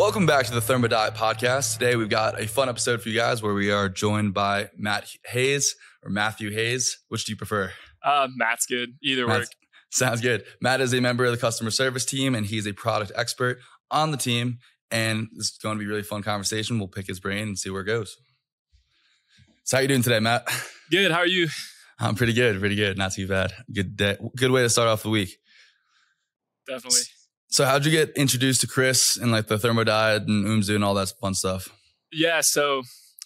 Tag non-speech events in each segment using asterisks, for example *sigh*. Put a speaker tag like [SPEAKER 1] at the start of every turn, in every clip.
[SPEAKER 1] Welcome back to the Thermodiet podcast. Today we've got a fun episode for you guys where we are joined by Matt Hayes or Matthew Hayes. Which do you prefer?
[SPEAKER 2] Uh, Matt's good. Either
[SPEAKER 1] Matt's-
[SPEAKER 2] work.
[SPEAKER 1] Sounds good. Matt is a member of the customer service team and he's a product expert on the team. And this is going to be a really fun conversation. We'll pick his brain and see where it goes. So how you doing today, Matt?
[SPEAKER 2] Good. How are you?
[SPEAKER 1] I'm pretty good, pretty good. Not too bad. Good day. Good way to start off the week.
[SPEAKER 2] Definitely.
[SPEAKER 1] So how'd you get introduced to Chris and like the thermodiet and Umzu and all that fun stuff?
[SPEAKER 2] Yeah. So,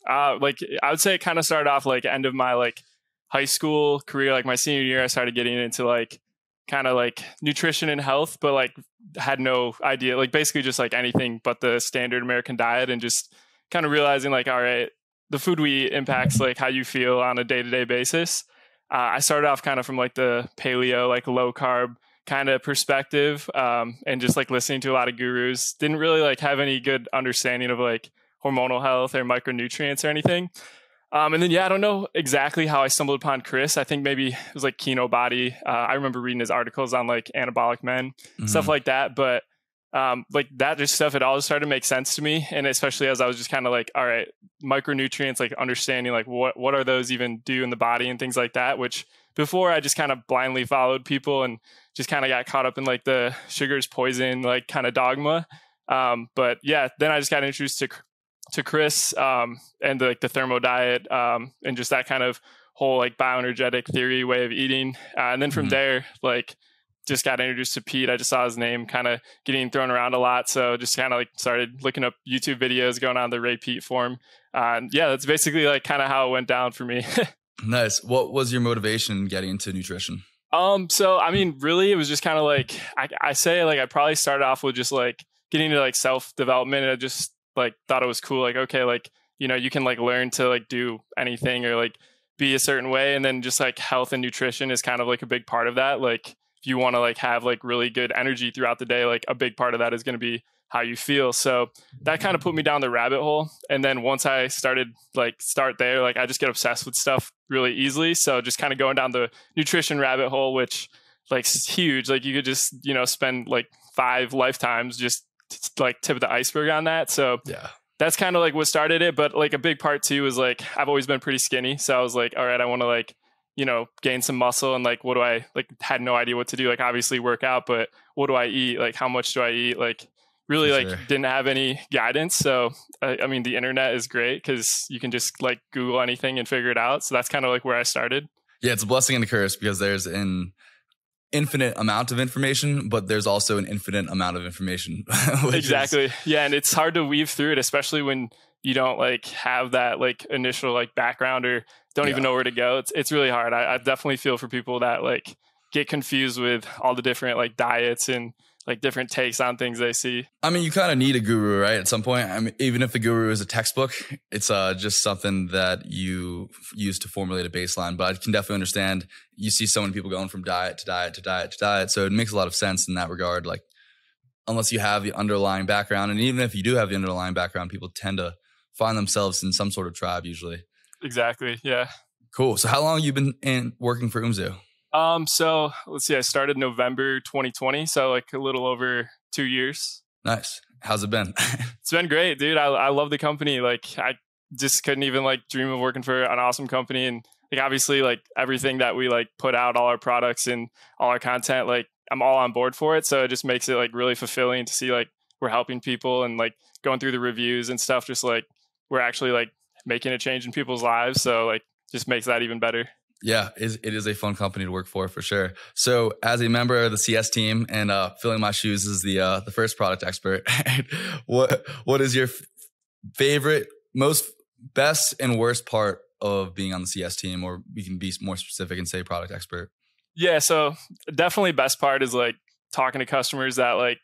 [SPEAKER 2] uh, like I would say, it kind of started off like end of my like high school career. Like my senior year, I started getting into like kind of like nutrition and health, but like had no idea. Like basically just like anything but the standard American diet, and just kind of realizing like, all right, the food we eat impacts like how you feel on a day to day basis. Uh, I started off kind of from like the paleo, like low carb kind of perspective um, and just like listening to a lot of gurus didn't really like have any good understanding of like hormonal health or micronutrients or anything. Um, and then yeah i don't know exactly how i stumbled upon chris. I think maybe it was like Kinobody. Uh, i remember reading his articles on like anabolic men stuff
[SPEAKER 1] Mhm.
[SPEAKER 2] like that but um, like that just stuff it all started to make sense to me and especially as i was just kind of like all right micronutrients like understanding like what what are those even do in the body and things like that which before i just kind of blindly followed people and just kind of got caught up in like the sugar's poison like kind of dogma um, but yeah then i just got introduced to to chris um, and the, like the thermo diet um, and just that kind of whole like bioenergetic theory way of eating uh, and then from
[SPEAKER 1] Mhm.
[SPEAKER 2] there like just got introduced to Peat. I just saw his name kind of getting thrown around a lot. So just kind of like started looking up YouTube videos, going on the Ray Peat forum. Uh, and yeah, that's basically like kind of how it went down for me. *laughs*
[SPEAKER 1] Nice. What was your motivation getting into nutrition?
[SPEAKER 2] um, so I mean, really, it was just kind of like I, I say like I probably started off with just like getting into like self development. And I just like thought it was cool. Like okay, like you know you can like learn to like do anything or like be a certain way, and then just like health and nutrition is kind of like a big part of that. Like if you want to like have like really good energy throughout the day, like a big part of that is going to be how you feel. So that kind of put me down the rabbit hole. And then once I started like start there, like I just get obsessed with stuff really easily. So just kind of going down the nutrition rabbit hole, which like is huge. Like you could just, you know, spend like five lifetimes just like tip of the iceberg on that. So
[SPEAKER 1] Yeah.
[SPEAKER 2] that's kind of like what started it. But like a big part too was like I've always been pretty skinny. So I was like, all right, I want to like, you know, gain some muscle and like what do I like had no idea what to do. Like obviously work out, but what do I eat? Like how much do I eat? Like really
[SPEAKER 1] For
[SPEAKER 2] like
[SPEAKER 1] sure.
[SPEAKER 2] didn't have any guidance. So I, I mean the internet is great because you can just like Google anything and figure it out. So that's kind of like where I started.
[SPEAKER 1] Yeah, it's a blessing and a curse because there's an infinite amount of information, but there's also an infinite amount of information. *laughs* which is-
[SPEAKER 2] exactly yeah and it's hard to weave through it especially when you don't like have that like initial like background or don't even know where to go it's it's really hard I, I definitely feel for people that like get confused with all the different like diets and like different takes on things they see
[SPEAKER 1] I mean, you kind of need a guru, right? At some point, I mean, even if the guru is a textbook, it's uh, just something that you use to formulate a baseline. But I can definitely understand. You see so many people going from diet to diet to diet to diet, so it makes a lot of sense in that regard. Like, unless you have the underlying background, and even if you do have the underlying background, people tend to find themselves in some sort of tribe usually.
[SPEAKER 2] exactly yeah
[SPEAKER 1] Cool. So, how long have you been in working for Umzu?
[SPEAKER 2] Um so let's see i started november 2020 so like a little over two years
[SPEAKER 1] Nice. How's it been? *laughs*
[SPEAKER 2] It's been great, dude. I I love the company. Like I just couldn't even like dream of working for an awesome company and like obviously like everything that we like put out all our products and all our content like I'm all on board for it. So it just makes it like really fulfilling to see like we're helping people and like going through the reviews and stuff just like we're actually like making a change in people's lives. So like just makes that even better.
[SPEAKER 1] Yeah, it is- is a fun company to work for for sure. So, as a member of the CS team and uh, filling my shoes as the uh, the first product expert, *laughs* what what is your favorite, most best and worst part of being on the CS team? Or we can be more specific and say product expert.
[SPEAKER 2] Yeah, so definitely best part is like talking to customers that like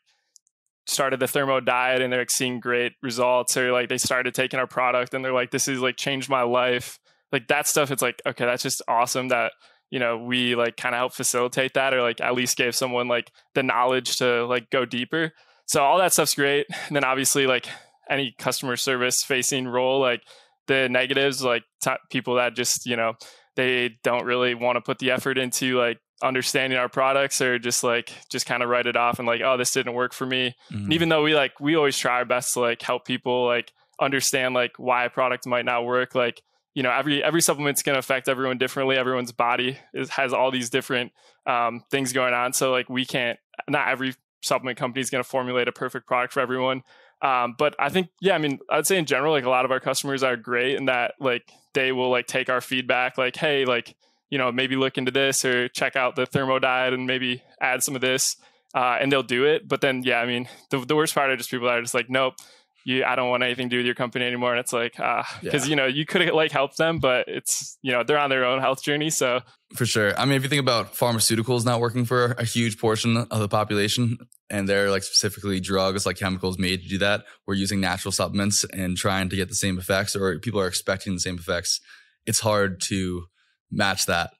[SPEAKER 2] started the thermo diet and they're like seeing great results or like they started taking our product and they're like this is like changed my life. Like that stuff it's like okay, that's just awesome that you know we like kind of help facilitate that or like at least gave someone like the knowledge to like go deeper. So all that stuff's great. And then obviously like any customer service facing role like the negatives like t- people that just, you know, they don't really want to put the effort into like understanding our products or just like just kind of write it off and like oh this didn't work for me
[SPEAKER 1] Mhm.
[SPEAKER 2] and even though we like we always try our best to like help people like understand like why a product might not work like you know every every supplement's going to affect everyone differently. Everyone's body is, has all these different um, things going on. So like we can't not every supplement company is going to formulate a perfect product for everyone. Um, but i think yeah i mean i'd say in general like a lot of our customers are great in that like they will like take our feedback like hey like you know maybe look into this or check out the thermo diet and maybe add some of this uh, and they'll do it. But then yeah i mean the, the worst part are just people that are just like nope you i don't want anything to do with your company anymore and it's like ah because
[SPEAKER 1] Yeah.
[SPEAKER 2] you know you could like help them but it's you know they're on their own health journey so
[SPEAKER 1] For sure. I mean, if you think about pharmaceuticals not working for a huge portion of the population, and they're like specifically drugs, like chemicals made to do that, we're using natural supplements and trying to get the same effects, or people are expecting the same effects. It's hard to match that.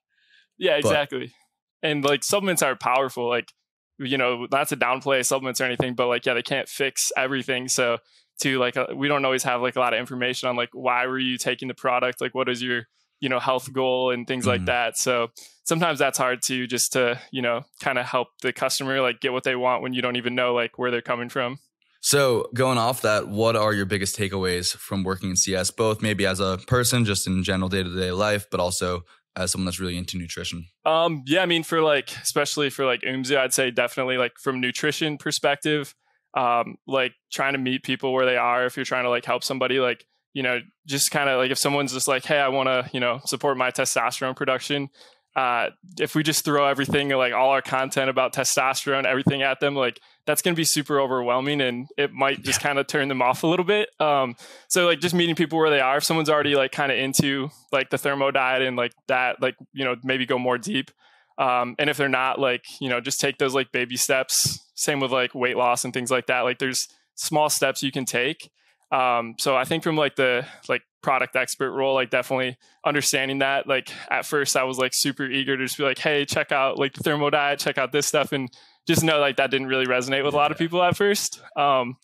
[SPEAKER 2] Yeah,
[SPEAKER 1] But-
[SPEAKER 2] exactly. and like supplements are powerful. Like, you know, not to downplay supplements or anything, but like, yeah, they can't fix everything. So, to like, uh, we don't always have like a lot of information on like why were you taking the product, like what is your you know health goal and things like
[SPEAKER 1] Mhm.
[SPEAKER 2] that. So sometimes that's hard to just to you know kind of help the customer like get what they want when you don't even know like where they're coming from.
[SPEAKER 1] So, going off that, what are your biggest takeaways from working in CS, both maybe as a person, just in general day to day life, but also as someone that's really into nutrition?
[SPEAKER 2] Um, yeah, I mean, for like, especially for like UMZU, I'd say definitely like from nutrition perspective, um, like trying to meet people where they are. If you're trying to like help somebody, like, you know, just kind of like if someone's just like, hey, I want to, you know, support my testosterone production. Uh, if we just throw everything like all our content about testosterone, everything at them, like that's going to be super overwhelming and it might just kind of turn them off a little bit. Um, so like just meeting people where they are if someone's already like kind of into like the thermo diet and like that like you know maybe go more deep um, and if they're not like you know just take those like baby steps. Same with like weight loss and things like that. Like there's small steps you can take. Um, so i think from like the like product expert role like definitely understanding that like at first i was like super eager to just be like hey check out like the thermo diet check out this stuff and just know like that didn't really resonate with a lot of people at first. Um,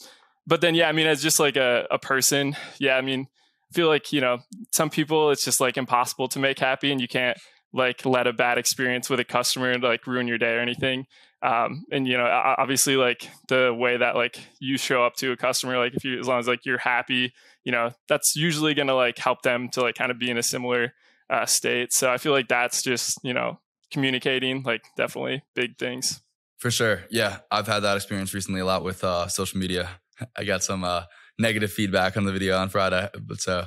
[SPEAKER 2] but then yeah i mean as just like a, a person yeah i mean I feel like you know some people it's just like impossible to make happy and you can't like let a bad experience with a customer like ruin your day or anything um, and you know obviously like the way that like you show up to a customer like if you as long as like you're happy you know that's usually going to like help them to like kind of be in a similar uh, state so i feel like that's just you know communicating like definitely big things
[SPEAKER 1] For sure. Yeah. I've had that experience recently a lot with uh, social media. *laughs* I got some uh, negative feedback on the video on Friday, but so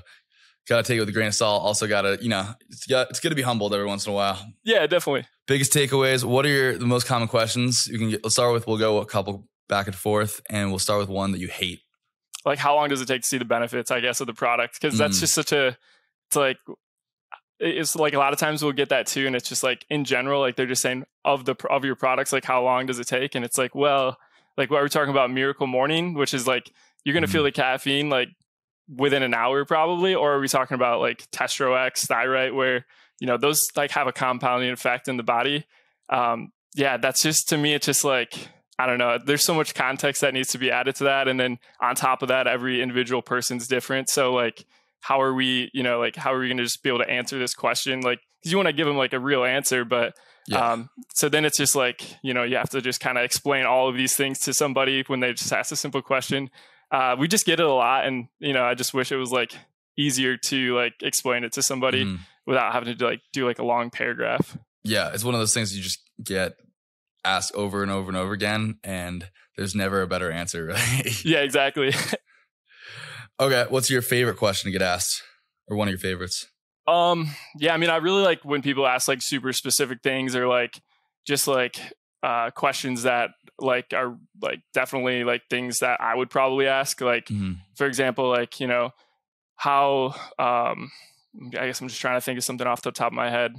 [SPEAKER 1] gotta take it with a grain of salt. Also gotta, you know, it's, got, it's good to be humbled every once in a while.
[SPEAKER 2] yeah definitely
[SPEAKER 1] Biggest takeaways. What are your the most common questions you can get? Let's start with. We'll go a couple back and forth, and we'll start with one that you hate.
[SPEAKER 2] like how long does it take to see the benefits i guess of the product because that's
[SPEAKER 1] Mm.
[SPEAKER 2] just such a it's like it's like a lot of times we'll get that too and it's just like in general like they're just saying of the of your products like how long does it take and it's like well like what we're talking about miracle morning which is like you're gonna
[SPEAKER 1] Mhm.
[SPEAKER 2] feel the caffeine like within an hour probably or are we talking about like testro x thyroid where you know those like have a compounding effect in the body um yeah that's just to me it's just like I don't know. There's so much context that needs to be added to that. And then on top of that, every individual person's different. So like, how are we, you know, like, how are we going to just be able to answer this question? Like, cause you want to give them like a real answer, but,
[SPEAKER 1] Yeah.
[SPEAKER 2] um, so then it's just like, you know, you have to just kind of explain all of these things to somebody when they just ask a simple question. Uh, we just get it a lot. And, you know, I just wish it was like easier to like explain it to somebody
[SPEAKER 1] Mhm.
[SPEAKER 2] without having to do, like do like a long paragraph.
[SPEAKER 1] Yeah, it's one of those things you just get asked over and over and over again, and there's never a better answer, *laughs* really.
[SPEAKER 2] Yeah, exactly.
[SPEAKER 1] okay, what's your favorite question to get asked, or one of your favorites?
[SPEAKER 2] Um, yeah, I mean, I really like when people ask like super specific things or like just like uh questions that like are like definitely like things that I would probably ask. Like,
[SPEAKER 1] Mhm.
[SPEAKER 2] for example, like, you know, how um I guess I'm just trying to think of something off the top of my head.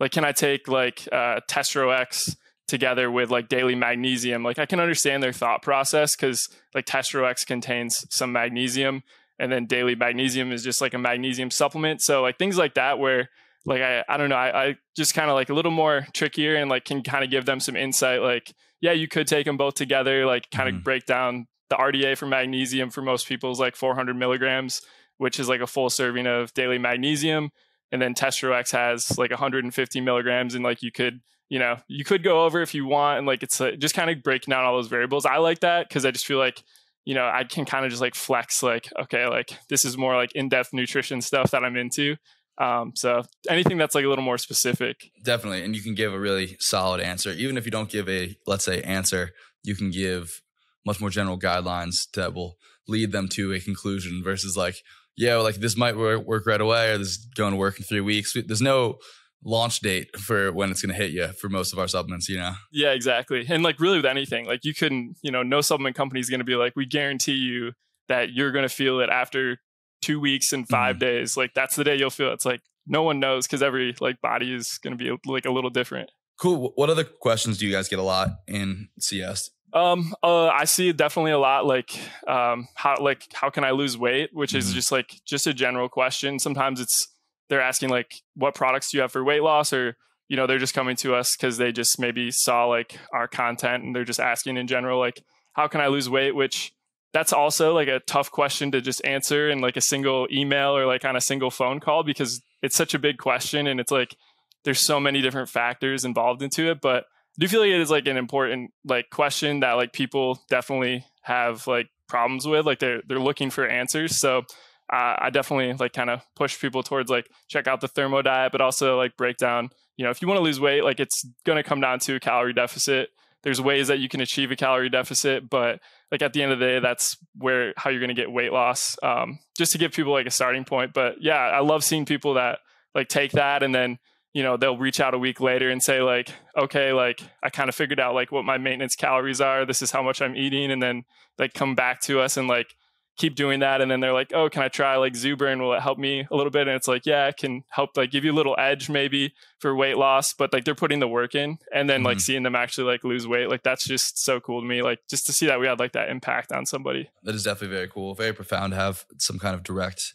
[SPEAKER 2] Like, can I take like uh Testro X together with like daily magnesium? Like I can understand their thought process because like Testro X contains some magnesium and then daily magnesium is just like a magnesium supplement. So like things like that where like I, I don't know, I, I just kind of like a little more trickier and like can kind of give them some insight. Like, yeah, you could take them both together, like kind of
[SPEAKER 1] Mhm.
[SPEAKER 2] break down the RDA for magnesium for most people is like 400 milligrams, which is like a full serving of daily magnesium. And then Testro X has like 150 milligrams, and like you could, you know, you could go over if you want, and like it's uh, just kind of breaking down all those variables. I like that because I just feel like you know I can kind of just like flex like okay, like this is more like in depth nutrition stuff that I'm into. Um, so anything that's like a little more specific,
[SPEAKER 1] definitely, and you can give a really solid answer, even if you don't give a let's say answer, you can give much more general guidelines that will lead them to a conclusion versus like yeah, like this might work, work right away or this is going to work in three weeks. There's no launch date for when it's going to hit you for most of our supplements, you know?
[SPEAKER 2] Yeah, exactly. And like really with anything, like you couldn't, you know, no supplement company is going to be like, we guarantee you that you're going to feel it after two weeks and 5 mm-hmm. days. Like that's the day you'll feel it. It's like no one knows because every like body is going to be like a little different.
[SPEAKER 1] Cool. What other questions do you guys get a lot in CS?
[SPEAKER 2] Um, uh, I see definitely a lot like um, how like how can I lose weight, which mm-hmm. is just like just a general question. Sometimes it's they're asking like what products do you have for weight loss or you know they're just coming to us because they just maybe saw like our content and they're just asking in general like how can i lose weight which that's also like a tough question to just answer in like a single email or like on a single phone call because it's such a big question and it's like there's so many different factors involved into it but I do feel like it is like an important like question that like people definitely have like problems with like they're they're looking for answers so uh, I definitely like kind of push people towards like check out the thermo diet, but also like break down, you know, if you want to lose weight, like it's going to come down to a calorie deficit. There's ways that you can achieve a calorie deficit, but like at the end of the day, that's where how you're going to get weight loss. Um, just to give people like a starting point. But yeah, I love seeing people that like take that and then you know they'll reach out a week later and say like okay like i kind of figured out like what my maintenance calories are this is how much i'm eating and then like come back to us and like keep doing that and then they're like oh can i try like Zuburn will it help me a little bit? And it's like yeah it can help like give you a little edge maybe for weight loss but like they're putting the work in and then mm-hmm. like seeing them actually like lose weight like that's just so cool to me like just to see that we had like that impact on somebody.
[SPEAKER 1] That is definitely very cool very profound to have some kind of direct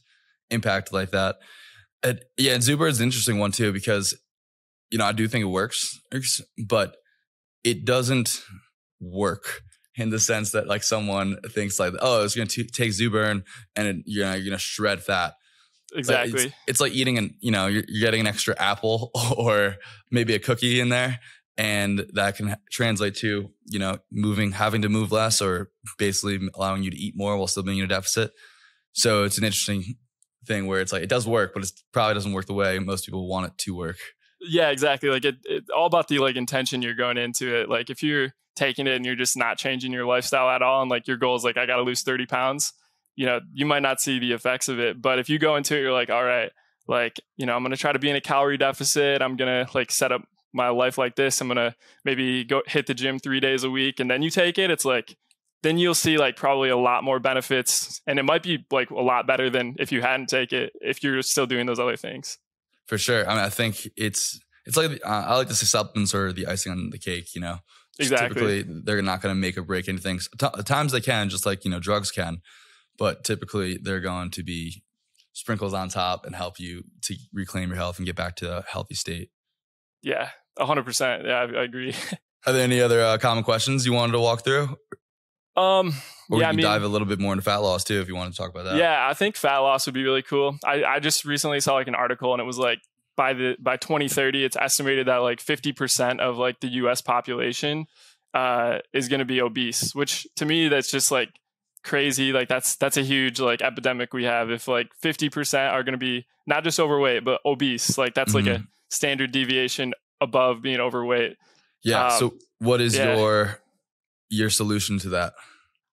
[SPEAKER 1] impact like that. And yeah and Zuburn is an interesting one too because you know i do think it works but it doesn't work in the sense that like someone thinks like, oh, it's going to take Zuburn and it, you know, you're going to shred fat.
[SPEAKER 2] Exactly.
[SPEAKER 1] It's, it's, like eating an, you know, you're, you're, getting an extra apple *laughs* or maybe a cookie in there. And that can translate to, you know, moving, having to move less or basically allowing you to eat more while still being in a deficit. So it's an interesting thing where it's like, it does work, but it probably doesn't work the way most people want it to work.
[SPEAKER 2] Yeah, exactly. Like it, all about the like intention you're going into it. Like if you're, taking it and you're just not changing your lifestyle at all and like your goal is like i gotta lose 30 pounds you know you might not see the effects of it but if you go into it you're like all right like you know i'm gonna try to be in a calorie deficit i'm gonna like set up my life like this i'm gonna maybe go hit the gym three days a week and then you take it it's like then you'll see like probably a lot more benefits and it might be like a lot better than if you hadn't take it if you're still doing those other things
[SPEAKER 1] for sure i mean i think it's it's like uh, i like to say supplements are the icing on the cake you know
[SPEAKER 2] Exactly.
[SPEAKER 1] Typically, they're not going to make or break anything. At times they can, just like you know drugs can, but typically they're going to be sprinkles on top and help you to reclaim your health and get back to a healthy state.
[SPEAKER 2] Yeah, hundred percent. Yeah, I, I, agree. *laughs*
[SPEAKER 1] Are there any other uh, common questions you wanted to walk through?
[SPEAKER 2] Um,
[SPEAKER 1] or
[SPEAKER 2] yeah,
[SPEAKER 1] you
[SPEAKER 2] I mean,
[SPEAKER 1] dive a little bit more into fat loss too, if you want to talk about that.
[SPEAKER 2] Yeah, I think fat loss would be really cool. I, I just recently saw like an article and it was like by the by 2030 it's estimated that like 50% of like the US population uh, is going to be obese which to me that's just like crazy like that's that's a huge like epidemic we have if like 50% are going to be not just overweight but obese like that's mm-hmm. like a mm-hmm. standard deviation above being overweight
[SPEAKER 1] yeah um, so what is yeah. your your solution to that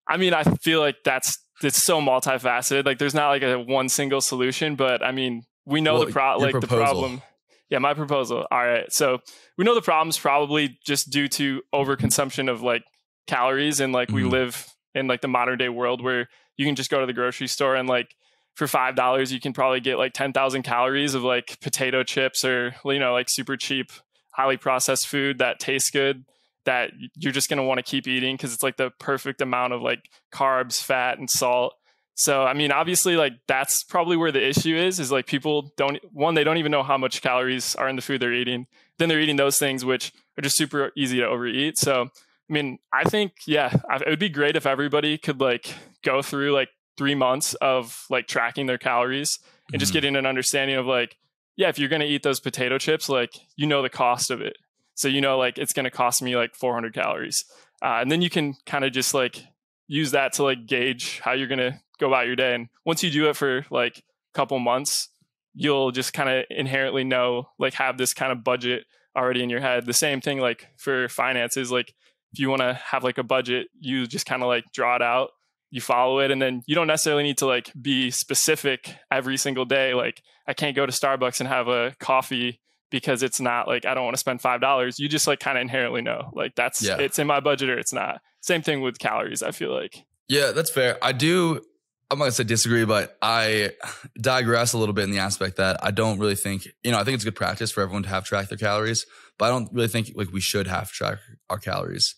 [SPEAKER 2] i mean i feel like that's it's so multifaceted like there's not like a one single solution but i mean we know well, the pro like proposal. the problem. Yeah, my proposal. All right. So we know the problem's probably just due to overconsumption of like calories and like mm-hmm. we live in like the modern day world where you can just go to the grocery store and like for five dollars you can probably get like ten thousand calories of like potato chips or you know like super cheap, highly processed food that tastes good that you're just gonna want to keep eating because it's like the perfect amount of like carbs, fat, and salt so, I mean, obviously, like that's probably where the issue is. Is like people don't one, they don't even know how much calories are in the food they're eating. Then they're eating those things which are just super easy to overeat. So, I mean, I think yeah, it would be great if everybody could like go through like three months of like tracking their calories and mm-hmm. just getting an understanding of like, yeah, if you're gonna eat those potato chips, like you know the cost of it. So you know, like it's going to cost me like 400 calories, uh, and then you can kind of just like use that to like gauge how you're going to go about your day. And once you do it for like a couple months, you'll just kind of inherently know like have this kind of budget already in your head. The same thing like for finances, like if you want to have like a budget, you just kind of like draw it out, you follow it, and then you don't necessarily need to like be specific every single day. Like I can't go to Starbucks and have a coffee because it's not like I don't want to spend five dollars. You just like kind of inherently know like that's yeah. it's in my budget or it's not. Same thing with calories. I feel like.
[SPEAKER 1] Yeah, that's fair. I do. I'm not gonna say disagree, but I digress a little bit in the aspect that I don't really think you know I think it's good practice for everyone to have track their calories, but I don't really think like we should have track our calories.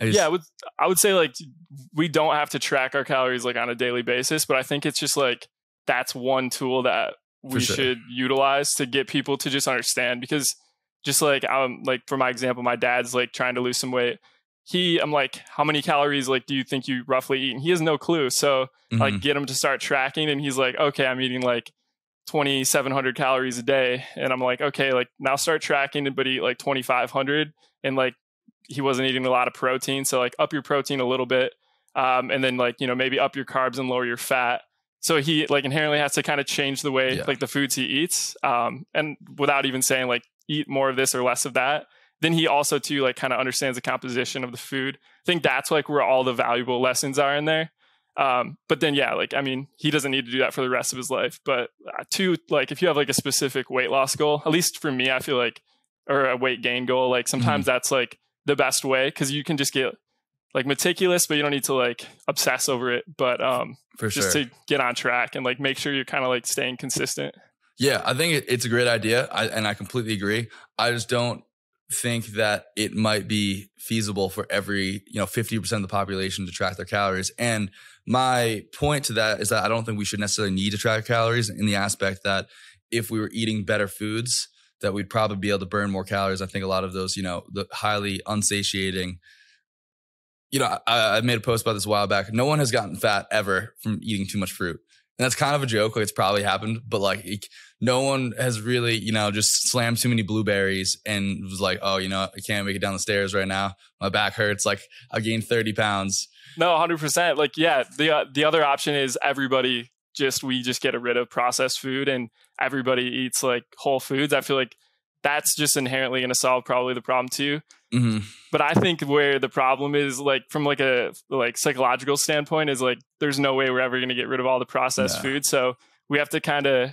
[SPEAKER 2] Just, yeah, I would I would say like we don't have to track our calories like on a daily basis, but I think it's just like that's one tool that we sure. should utilize to get people to just understand because just like um like for my example, my dad's like trying to lose some weight. He I'm like, how many calories like do you think you roughly eat? And he has no clue. So mm-hmm. like get him to start tracking and he's like, okay, I'm eating like 2700 calories a day and i'm like okay like now start tracking and but eat like 2500 and like he wasn't eating a lot of protein. So like up your protein a little bit, um, and then like you know maybe up your carbs and lower your fat. So he like inherently has to kind of change the way yeah. like the foods he eats, um, and without even saying like eat more of this or less of that. Then he also too like kind of understands the composition of the food. I think that's like where all the valuable lessons are in there. Um, but then yeah, like I mean, he doesn't need to do that for the rest of his life. But uh, two, like if you have like a specific weight loss goal, at least for me, I feel like, or a weight gain goal, like sometimes mm-hmm. that's like the best way because you can just get like meticulous, but you don't need to like obsess over it. But um,
[SPEAKER 1] for
[SPEAKER 2] just
[SPEAKER 1] sure.
[SPEAKER 2] to get on track and like make sure you're kind of like staying consistent.
[SPEAKER 1] Yeah, I think it's a great idea, I, and I completely agree. I just don't think that it might be feasible for every you know 50% of the population to track their calories and my point to that is that i don't think we should necessarily need to track calories in the aspect that if we were eating better foods that we'd probably be able to burn more calories. I think a lot of those, you know, the highly unsatiating. You know, I, I made a post about this a while back. No one has gotten fat ever from eating too much fruit. And that's kind of a joke. Like it's probably happened, but like no one has really, you know, just slammed too many blueberries and was like, oh, you know, I can't make it down the stairs right now. My back hurts. Like I gained 30 pounds.
[SPEAKER 2] No, 100%. Like, yeah, the, uh, the other option is everybody just, we just get rid of processed food and everybody eats like whole foods, I feel like that's just inherently going to solve probably the problem too. Mm-hmm. But I think where the problem is, like from like a like psychological standpoint, is like there's no way we're ever going to get rid of all the processed food. So we have to kind of,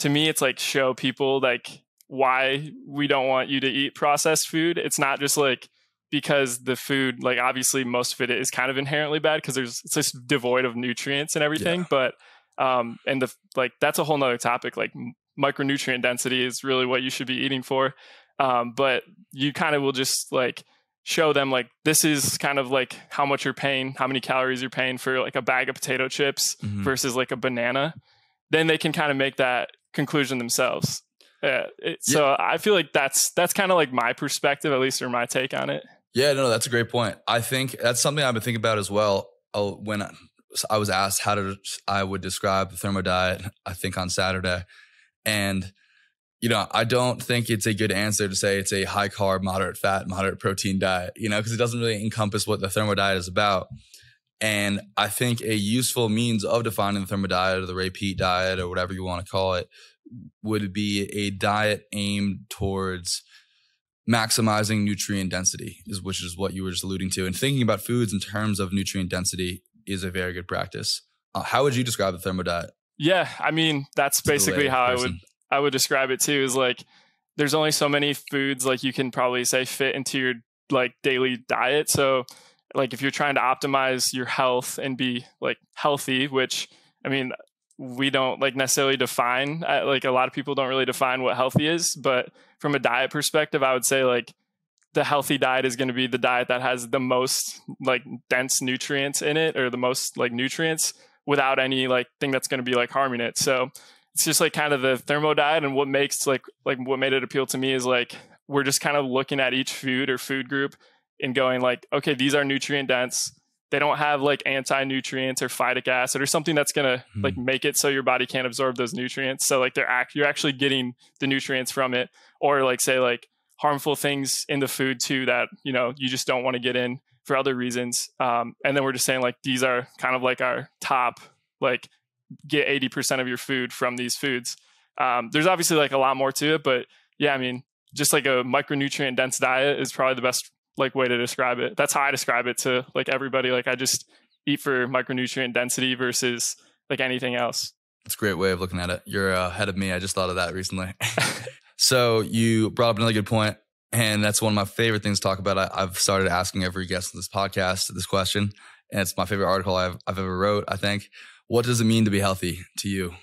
[SPEAKER 2] to me, it's like show people like why we don't want you to eat processed food. It's not just like because the food, like obviously most of it is kind of inherently bad because there's it's just devoid of nutrients and everything. Yeah. But um, and the like that's a whole nother topic. Like micronutrient density is really what you should be eating for. Um, but you kind of will just like show them like this is kind of like how much you're paying, how many calories you're paying for like a bag of potato chips mm-hmm. versus like a banana. Then they can kind of make that conclusion themselves. Yeah, it, yeah. So I feel like that's that's kind of like my perspective, at least, or my take on it.
[SPEAKER 1] Yeah, no, that's a great point. I think that's something I've been thinking about as well. Oh, when I was asked how to I would describe the thermo diet, I think on Saturday, and you know I don't think it's a good answer to say it's a high carb, moderate fat, moderate protein diet. You know, because it doesn't really encompass what the thermo diet is about. And I think a useful means of defining the thermo diet or the Ray Peat diet or whatever you want to call it would be a diet aimed towards maximizing nutrient density, is which is what you were just alluding to, and thinking about foods in terms of nutrient density is a very good practice. Uh, how would you describe the thermo diet?
[SPEAKER 2] Yeah, I mean that's basically how person. I would I would describe it too. Is like there's only so many foods like you can probably say fit into your like daily diet. So like if you're trying to optimize your health and be like healthy, which I mean we don't like necessarily define like a lot of people don't really define what healthy is, but from a diet perspective, I would say like the healthy diet is going to be the diet that has the most like dense nutrients in it or the most like nutrients without any like thing that's going to be like harming it. So it's just like kind of the thermo diet and what makes like like what made it appeal to me is like we're just kind of looking at each food or food group and going like okay these are nutrient dense they don't have like anti-nutrients or phytic acid or something that's going to mm-hmm. like make it so your body can't absorb those nutrients so like they're act- you're actually getting the nutrients from it or like say like harmful things in the food too that you know you just don't want to get in for other reasons. Um, and then we're just saying like these are kind of like our top like get 80% of your food from these foods. Um, there's obviously like a lot more to it, but yeah, I mean, just like a micronutrient dense diet is probably the best like way to describe it. That's how I describe it to like everybody. Like I just eat for micronutrient density versus like anything else.
[SPEAKER 1] That's a great way of looking at it. You're ahead of me. I just thought of that recently. *laughs* *laughs* so you brought up another good point, and that's one of my favorite things to talk about. I, have started asking every guest on this podcast this question, and it's my favorite article I've, I've ever wrote. I think. What does it mean to be healthy to you?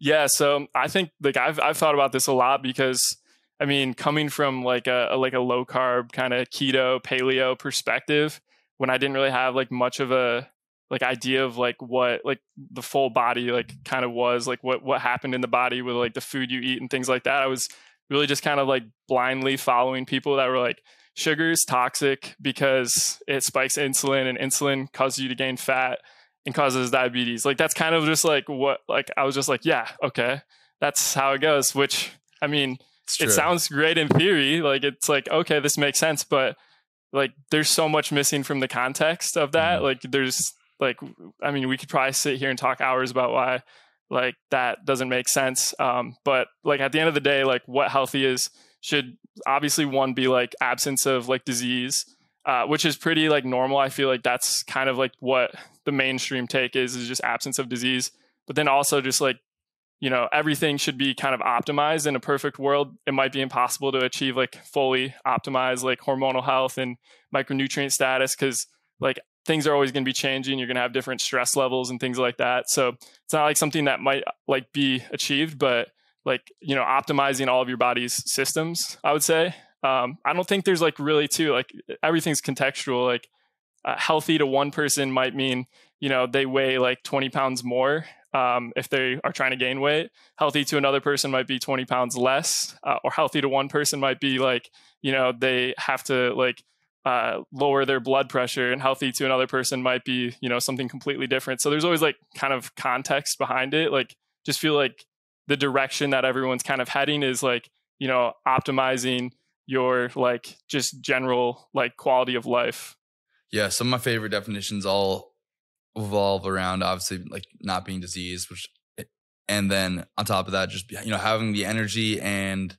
[SPEAKER 2] Yeah, so um, I think like I've I've thought about this a lot because I mean, coming from like a, a like a low carb kind of keto paleo perspective, when I didn't really have like much of a like idea of like what like the full body like kind of was like what what happened in the body with like the food you eat and things like that. I was really just kind of like blindly following people that were like sugar is toxic because it spikes insulin and insulin causes you to gain fat and causes diabetes. Like that's kind of just like what like I was just like, yeah, okay. That's how it goes, which I mean, it sounds great in theory. Like it's like, okay, this makes sense, but like there's so much missing from the context of that. Mm-hmm. Like there's like I mean, we could probably sit here and talk hours about why like that doesn't make sense. Um, but like at the end of the day, like what healthy is should obviously one be like absence of like disease uh, which is pretty like normal. I feel like that's kind of like what the mainstream take is is just absence of disease. But then also just like you know everything should be kind of optimized in a perfect world. It might be impossible to achieve like fully optimized like hormonal health and micronutrient status because like things are always going to be changing. You're going to have different stress levels and things like that. So it's not like something that might like be achieved, but like you know optimizing all of your body's systems. I would say um, I don't think there's like really two like everything's contextual. Like uh, healthy to one person might mean you know they weigh like 20 pounds more um, if they are trying to gain weight. Healthy to another person might be 20 pounds less, uh, or healthy to one person might be like you know they have to like uh, lower their blood pressure, and healthy to another person might be you know something completely different. So there's always like kind of context behind it. Like just feel like the direction that everyone's kind of heading is like you know optimizing your like just general like quality of life.
[SPEAKER 1] Yeah, some of my favorite definitions all revolve around obviously like not being diseased, which and then on top of that, just you know having the energy and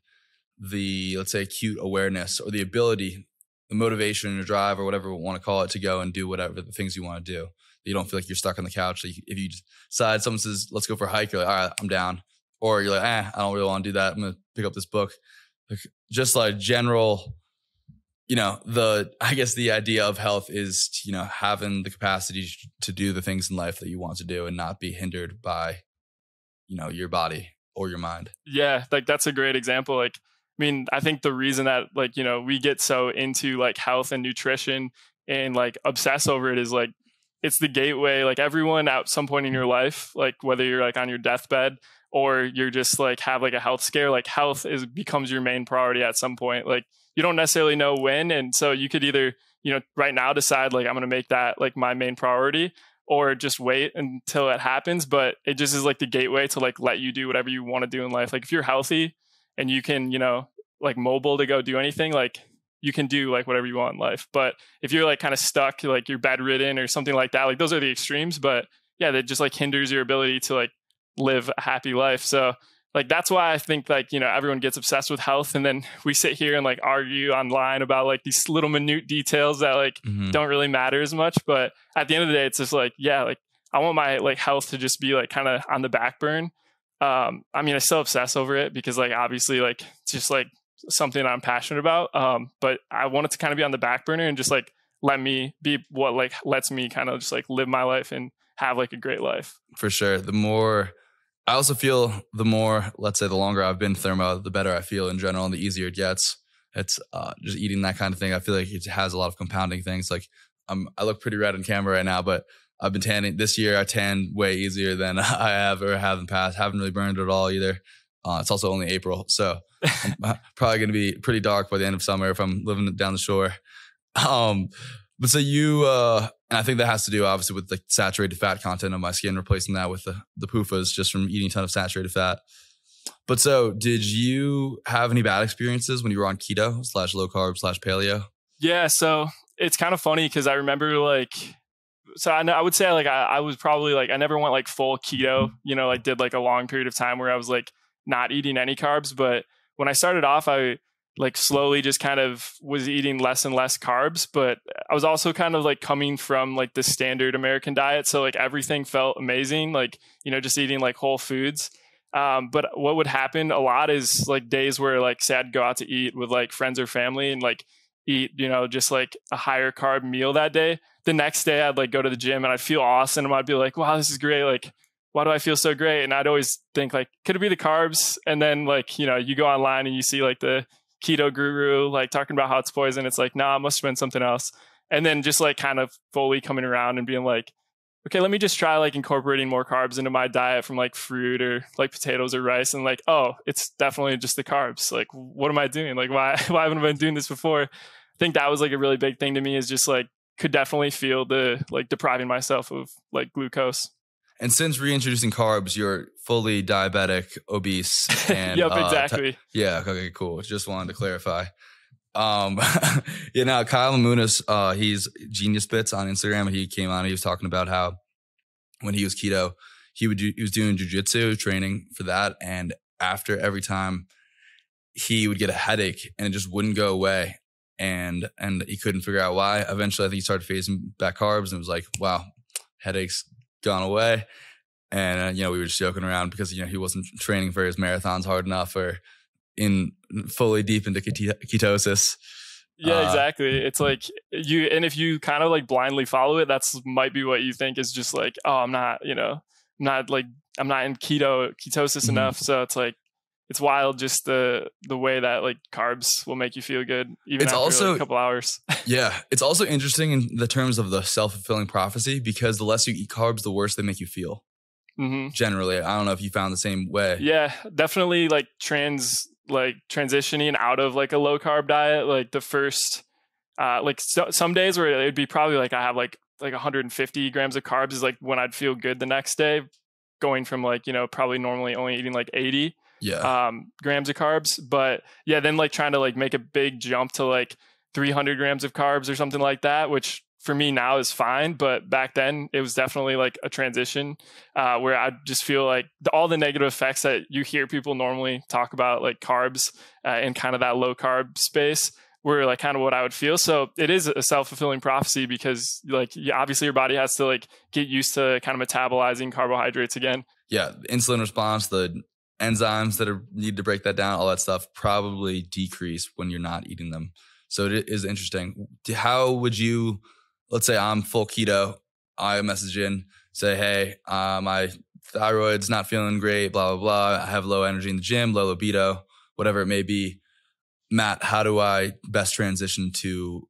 [SPEAKER 1] the let's say acute awareness or the ability, the motivation or drive or whatever we want to call it to go and do whatever the things you want to do. You don't feel like you're stuck on the couch. Like if you decide someone says, "Let's go for a hike," you're like, "All right, I'm down," or you're like, "Eh, I don't really want to do that. I'm gonna pick up this book." just like general you know the i guess the idea of health is you know having the capacity to do the things in life that you want to do and not be hindered by you know your body or your mind
[SPEAKER 2] yeah like that's a great example like i mean i think the reason that like you know we get so into like health and nutrition and like obsess over it is like it's the gateway like everyone at some point in your life like whether you're like on your deathbed or you're just like have like a health scare like health is becomes your main priority at some point. Like you don't necessarily know when and so you could either you know right now decide like i'm to make that like my main priority or just wait until it happens but it just is like the gateway to like let you do whatever you want to do in life. Like if you're healthy and you can you know like mobile to go do anything like you can do like whatever you want in life but if you're like kind of stuck like you're bedridden or something like that like those are the extremes but yeah that just like hinders your ability to like live a happy life. So like that's why I think like you know everyone gets obsessed with health, and then *laughs* we sit here and like argue online about like these little minute details that like mm-hmm. don't really matter as much. But at the end of the day, it's just like yeah, like I want my like health to just be like kind of on the back burn. Um, I mean, I still obsess over it because like obviously like it's just like something I'm passionate about. Um, but I want it to kind of be on the back burner and just like let me be what like lets me kind of just like live my life and have like a great life.
[SPEAKER 1] For sure. The more I also feel the more, let's say, the longer I've been thermo, the better I feel in general, and the easier it gets. It's uh, just eating that kind of thing. I feel like it has a lot of compounding things. Like I'm, I look pretty red on camera right now, but I've been tanning this year. I tanned way easier than *laughs* I have or have in the past. Haven't really burned at all either. Uh, it's also only April, so I'm *laughs* probably going to be pretty dark by the end of summer if I'm living down the shore. *laughs* Um, but so you, uh, and I think that has to do obviously with the saturated fat content of my skin, replacing that with the, the PUFAs just from eating a ton of saturated fat. But so, did you have any bad experiences when you were on keto slash low carb slash paleo?
[SPEAKER 2] Yeah, so it's kind of funny because I remember like, so I, I would say like I, I was probably like I never went like full keto, you know, like did like a long period of time where I was like not eating any carbs. But when I started off, I like slowly just kind of was eating less and less carbs but i was also kind of like coming from like the standard american diet so like everything felt amazing like you know just eating like whole foods um, but what would happen a lot is like days where like say i'd go out to eat with like friends or family and like eat you know just like a higher carb meal that day the next day i'd like go to the gym and i'd feel awesome and i'd be like wow this is great like why do I feel so great? And I'd always think like, could it be the carbs? And then like, you know, you go online and you see like the keto guru like talking about how it's poison. It's like, nah, it must have been something else. And then just like kind of fully coming around and being like, okay, let me just try like incorporating more carbs into my diet from like fruit or like potatoes or rice. And like, oh, it's definitely just the carbs. Like, what am I doing? Like, why *laughs* why haven't I been doing this before? I think that was like a really big thing to me is just like could definitely feel the like depriving myself of like glucose.
[SPEAKER 1] And since reintroducing carbs, you're fully diabetic, obese, *laughs* and
[SPEAKER 2] yep, exactly.
[SPEAKER 1] Uh, t- yeah, okay, cool. Just wanted to clarify. Um, *laughs* yeah, now Kyle Munoz, uh, he's Genius Bits on Instagram. He came on. He was talking about how when he was keto, he would do, he was doing jujitsu training for that, and after every time, he would get a headache, and it just wouldn't go away, and and he couldn't figure out why. Eventually, I think he started phasing back carbs, and was like, wow, headaches gone away. And, uh, you know, we were just joking around because, you know, he wasn't training for his marathons hard enough or in fully deep into ketosis.
[SPEAKER 2] Yeah, uh, exactly. It's like you, and if you kind of like blindly follow it, that's might be what you think is just like, oh, I'm not, you know, I'm not like, I'm not in keto, ketosis mm-hmm. enough. So it's like, it's wild just the the way that like carbs will make you feel good even it's after also like a couple hours *laughs*
[SPEAKER 1] yeah it's also interesting in the terms of the self-fulfilling prophecy because the less you eat carbs the worse they make you feel mm-hmm. generally i don't know if you found the same way
[SPEAKER 2] yeah definitely like trans like transitioning out of like a low carb diet like the first uh like so, some days where it'd be probably like i have like like 150 grams of carbs is like when i'd feel good the next day going from like you know probably normally only eating like 80
[SPEAKER 1] yeah.
[SPEAKER 2] um, grams of carbs. But yeah then like trying to like make a big jump to like 300 grams of carbs or something like that which for me now is fine but back then it was definitely like a transition uh, where i just feel like the, all the negative effects that you hear people normally talk about like carbs uh, in kind of that low carb space were like kind of what i would feel so it is a self-fulfilling prophecy because like obviously your body has to like get used to kind of metabolizing carbohydrates again
[SPEAKER 1] yeah insulin response the enzymes that are need to break that down, all that stuff probably decrease when you're not eating them. So it is interesting. How would you, let's say I'm full keto, I message in, say, hey, uh, my thyroid's not feeling great, blah, blah, blah. I have low energy in the gym, low libido, whatever it may be. Matt, how do I best transition to,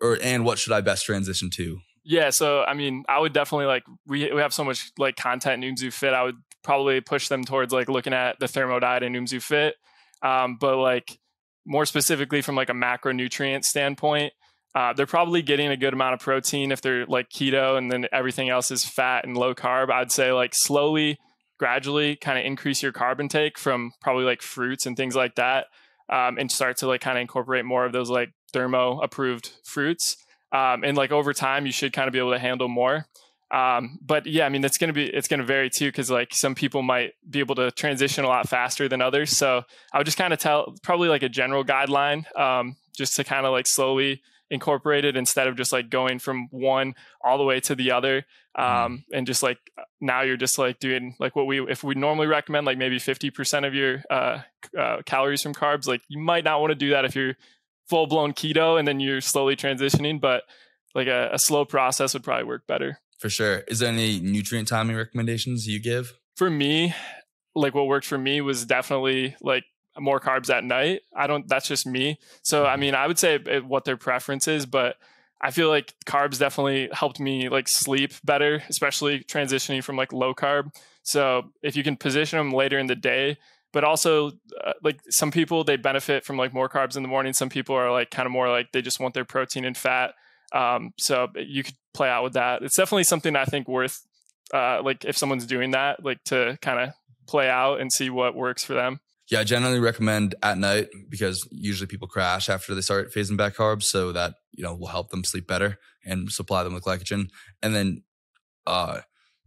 [SPEAKER 1] or, and what should I best transition to?
[SPEAKER 2] Yeah, so I mean, I would definitely like we we have so much like content in zuFit. I would probably push them towards like looking at the thermo diet Noom zuFit. Um, but like more specifically from like a macronutrient standpoint, uh, they're probably getting a good amount of protein if they're like keto, and then everything else is fat and low carb. I'd say like slowly, gradually, kind of increase your carb intake from probably like fruits and things like that, um, and start to like kind of incorporate more of those like thermo approved fruits. Um, and like over time, you should kind of be able to handle more. Um, but yeah, I mean, it's going to be, it's going to vary too. Cause like some people might be able to transition a lot faster than others. So I would just kind of tell probably like a general guideline, um, just to kind of like slowly incorporate it instead of just like going from one all the way to the other. Mm-hmm. Um, and just like now you're just like doing like what we, if we normally recommend like maybe 50% of your, uh, uh, calories from carbs, like you might not want to do that if you're full blown keto and then you're slowly transitioning, but like a, a, slow process would probably work better.
[SPEAKER 1] For sure. Is there any nutrient timing recommendations you give?
[SPEAKER 2] For me, like what worked for me was definitely like more carbs at night. I don't, that's just me. So, I mean, I would say it, what their preference is, but I feel like carbs definitely helped me like sleep better, especially transitioning from like low carb. So, if you can position them later in the day, but also uh, like some people they benefit from like more carbs in the morning some people are like kind of more like they just want their protein and fat um, so you could play out with that it's definitely something i think worth uh, like if someone's doing that like to kind of play out and see what works for them.
[SPEAKER 1] Yeah, I generally recommend at night because usually people crash after they start phasing back carbs, so that you know will help them sleep better and supply them with glycogen. And then uh,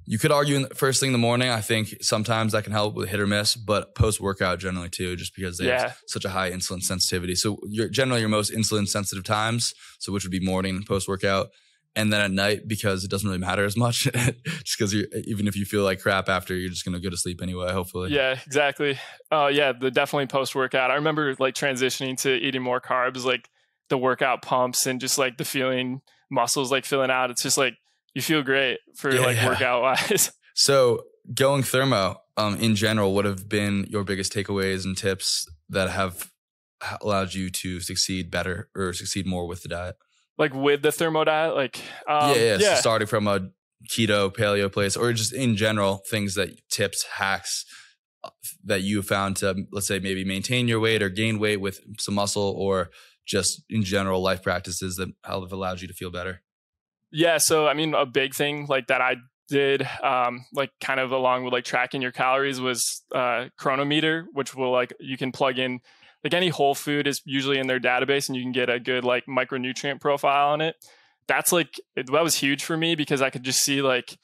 [SPEAKER 1] you could argue in the first thing in the morning. I think sometimes that can help with hit or miss, but post workout generally too, just because they
[SPEAKER 2] Yeah.
[SPEAKER 1] have such a high insulin sensitivity. So you're generally your most insulin sensitive times, so which would be morning and post workout. And then at night, because it doesn't really matter as much, *laughs* just because you even if you feel like crap after, you're just gonna go to sleep anyway. Hopefully,
[SPEAKER 2] Yeah, exactly. Oh yeah, the definitely post workout. I remember like transitioning to eating more carbs, like the workout pumps and just like the feeling muscles like filling out. It's just like you feel great for
[SPEAKER 1] Yeah,
[SPEAKER 2] like
[SPEAKER 1] yeah.
[SPEAKER 2] workout wise. *laughs*
[SPEAKER 1] So going thermo, um, in general, what have been your biggest takeaways and tips that have allowed you to succeed better or succeed more with the diet?
[SPEAKER 2] Like with the thermo diet, like um,
[SPEAKER 1] yeah, yeah. So starting from a keto, paleo place, or just in general, things that tips, hacks uh, that you found to, let's say, maybe maintain your weight or gain weight with some muscle, or just in general life practices that have allowed you to feel better.
[SPEAKER 2] Yeah, so I mean, a big thing like that I did, um, like kind of along with like tracking your calories, was uh, Cronometer, which will like you can plug in like any whole food is usually in their database, and you can get a good like micronutrient profile on it. That's like that was huge for me because I could just see like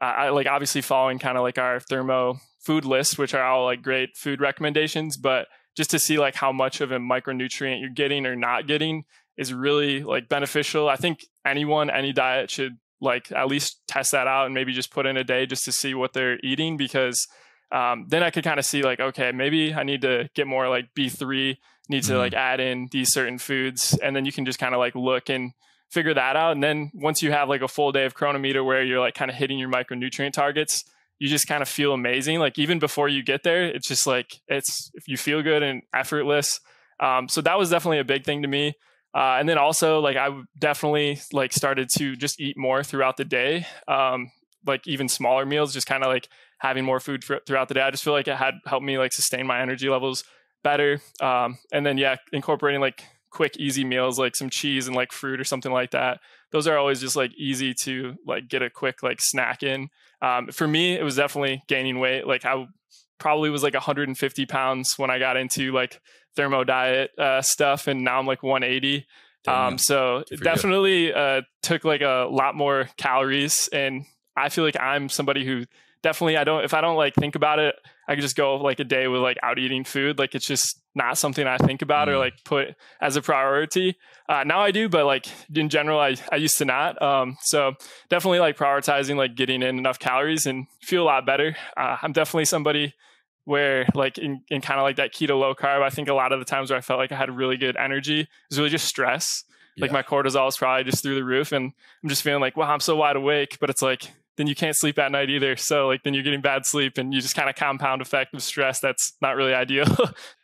[SPEAKER 2] I, like obviously following kind of like our thermo food list, which are all like great food recommendations, but just to see like how much of a micronutrient you're getting or not getting is really like beneficial. I think anyone, any diet should like at least test that out and maybe just put in a day just to see what they're eating because um, then I could kind of see like, okay, maybe I need to get more like B3, need to like add in these certain foods. And then you can just kind of like look and figure that out. And then once you have like a full day of Cronometer where you're like kind of hitting your micronutrient targets, you just kind of feel amazing. Like even before you get there, it's just like it's if you feel good and effortless. Um, so that was definitely a big thing to me. Uh, and then also like I definitely like started to just eat more throughout the day. Um, like even smaller meals, just kind of like having more food for, throughout the day. I just feel like it had helped me like sustain my energy levels better. Um, and then yeah, incorporating like quick, easy meals like some cheese and like fruit or something like that. Those are always just like easy to like get a quick like snack in. Um, for me, it was definitely gaining weight. Like I probably was like 150 pounds when I got into like thermo diet uh, stuff, and now I'm like 180. Um, so it definitely uh, took like a lot more calories, and I feel like I'm somebody who definitely I don't if I don't like think about it, I could just go like a day with like out eating food. Like it's just not something I think about or
[SPEAKER 1] Mm.
[SPEAKER 2] like put as a priority. Uh, now I do, but like in general, I, I used to not. Um, so definitely like prioritizing like getting in enough calories and feel a lot better. Uh, I'm definitely somebody where like in, in kind of like that keto low carb, I think a lot of the times where I felt like I had really good energy it was really just stress. Like my cortisol is probably just through the roof and I'm just feeling like, wow, I'm so wide awake, but it's like, then you can't sleep at night either. So like then you're getting bad sleep and you just kind of compound effect of stress. That's not really ideal. *laughs*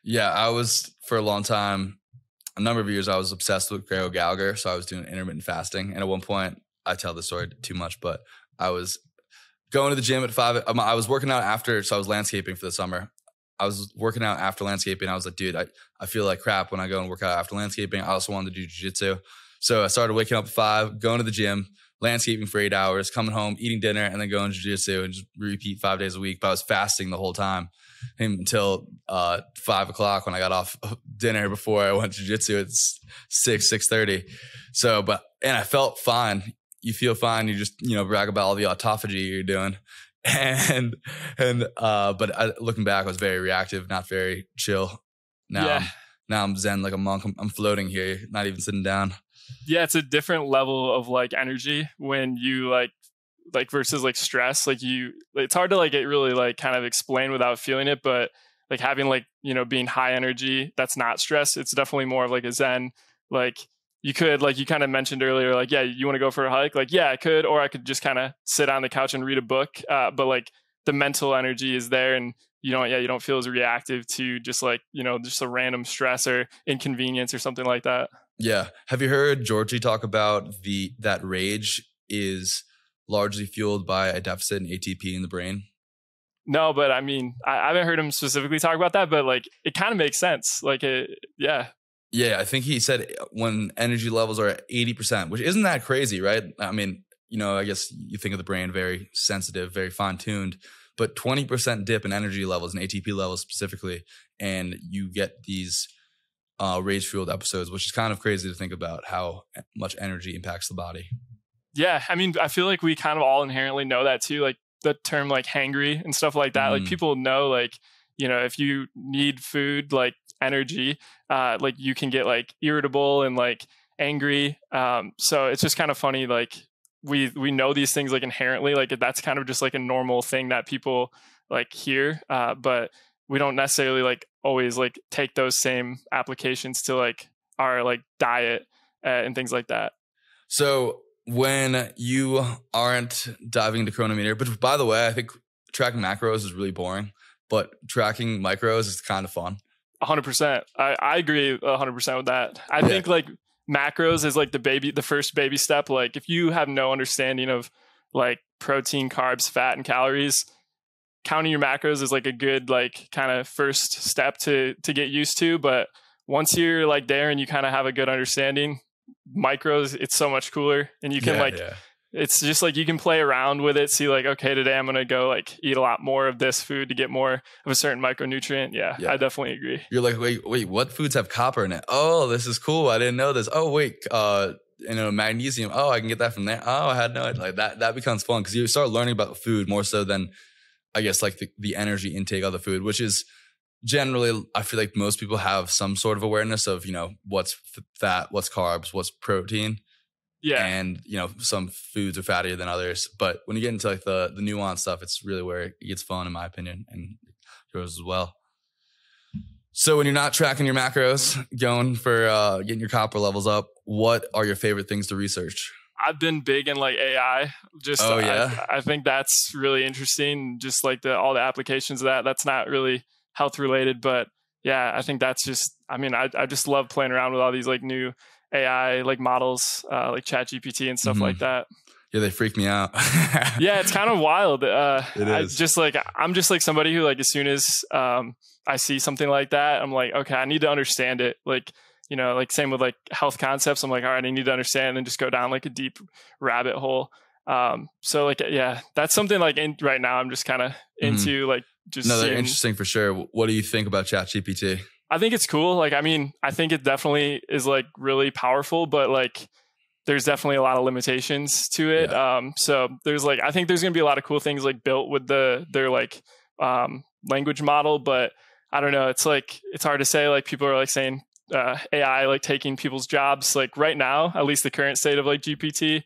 [SPEAKER 1] Yeah, I was for a long time, a number of years, I was obsessed with Greg O'Gallagher. So I was doing intermittent fasting. And at one point, I tell the story too much, but I was going to the gym at five. um, I was working out after, so I was landscaping for the summer. I was working out after landscaping. I was like, dude, I, I feel like crap when I go and work out after landscaping. I also wanted to do jujitsu. So I started waking up at five, going to the gym, landscaping for eight hours, coming home, eating dinner, and then going to jujitsu and just repeat five days a week. But I was fasting the whole time until uh, five o'clock when I got off *laughs* dinner before I went to jiu-jitsu. It's six, six thirty. So, but and I felt fine. You feel fine. You just you know brag about all the autophagy you're doing, *laughs* and and uh, but I, looking back, I was very reactive, not very chill. Now,
[SPEAKER 2] Yeah.
[SPEAKER 1] Now I'm zen like a monk. I'm, I'm floating here, not even sitting down.
[SPEAKER 2] Yeah, it's a different level of like energy when you like like versus like stress. Like you it's hard to like get really like kind of explain without feeling it, but like having like, you know, being high energy, that's not stress. It's definitely more of like a zen. Like you could like you kind of mentioned earlier, like, yeah, you want to go for a hike? Like, yeah, I could, or I could just kind of sit on the couch and read a book. Uh, but like the mental energy is there and you don't yeah, you don't feel as reactive to just like, you know, just a random stress or inconvenience or something like that.
[SPEAKER 1] Yeah. Have you heard Georgi talk about the that rage is largely fueled by a deficit in ATP in the brain?
[SPEAKER 2] No, but I mean, I, I haven't heard him specifically talk about that, but like it kind of makes sense. Like it, yeah,
[SPEAKER 1] Yeah, I think he said uh, when energy levels are at 80%, which isn't that crazy, right? I mean, you know, I guess you think of the brain very sensitive, very fine tuned. but 20% dip in energy levels and ATP levels specifically, and you get these uh, rage fueled episodes, which is kind of crazy to think about how much energy impacts the body.
[SPEAKER 2] Yeah, I mean, I feel like we kind of all inherently know that too. Like the term like hangry and stuff like that. Mm. Like people know like you know if you need food like energy, uh, like you can get like irritable and like angry. Um, so it's just kind of funny like we we know these things like inherently like that's kind of just like a normal thing that people like hear uh, but we don't necessarily like always like take those same applications to like our like diet uh, and things like that.
[SPEAKER 1] So when you aren't diving into Cronometer, but by the way i think tracking macros is really boring but tracking micros is kind of fun
[SPEAKER 2] 100% i, I agree 100% with that. I yeah. think like macros is like the baby the first baby step. Like if you have no understanding of like protein carbs fat and calories counting your macros is like a good like kind of first step to to get used to but once you're like there and you kind of have a good understanding micros it's so much cooler and you can yeah, like yeah. it's just like you can play around with it see like okay today i'm gonna go like eat a lot more of this food to get more of a certain micronutrient. Yeah, yeah. i definitely agree.
[SPEAKER 1] You're like wait wait what foods have copper in it? Oh this is cool. I didn't know this. Oh wait uh you know magnesium. Oh i can get that from there. Oh i had no idea. Like that that becomes fun because you start learning about food more so than i guess like the, the energy intake of the food which is generally i feel like most people have some sort of awareness of you know what's fat what's carbs what's protein
[SPEAKER 2] yeah.
[SPEAKER 1] And, you know, some foods are fattier than others. But when you get into like the the nuanced stuff, it's really where it gets fun in my opinion and yours as well. So when you're not tracking your macros, going for uh, getting your copper levels up, what are your favorite things to research?
[SPEAKER 2] I've been big in like AI. Just oh yeah, I, I, think that's really interesting. Just like the all the applications of that. That's not really health related, but yeah, I think that's just. I mean, I I just love playing around with all these like new AI like models, uh, like Chat GPT and stuff mm-hmm. like that.
[SPEAKER 1] Yeah, they freak me out. *laughs*
[SPEAKER 2] yeah, it's kind of wild. Uh, it is. I just like I'm just like somebody who like as soon as um, I see something like that, I'm like, okay, I need to understand it. Like you know, like same with like health concepts. I'm like, all right, I need to understand and just go down like a deep rabbit hole. Um, so like, yeah, that's something like in right now. I'm just kind of mm-hmm. into mm-hmm. like just.
[SPEAKER 1] No, they're interesting for sure. What do you think about Chat GPT?
[SPEAKER 2] I think it's cool. Like, I mean, I think it definitely is like really powerful, but like, there's definitely a lot of limitations to it. Yeah. Um, so there's like, I think there's gonna be a lot of cool things like built with the their like um, language model, but I don't know. It's like it's hard to say. Like people are like saying uh, AI like taking people's jobs. Like right now, at least the current state of like GPT,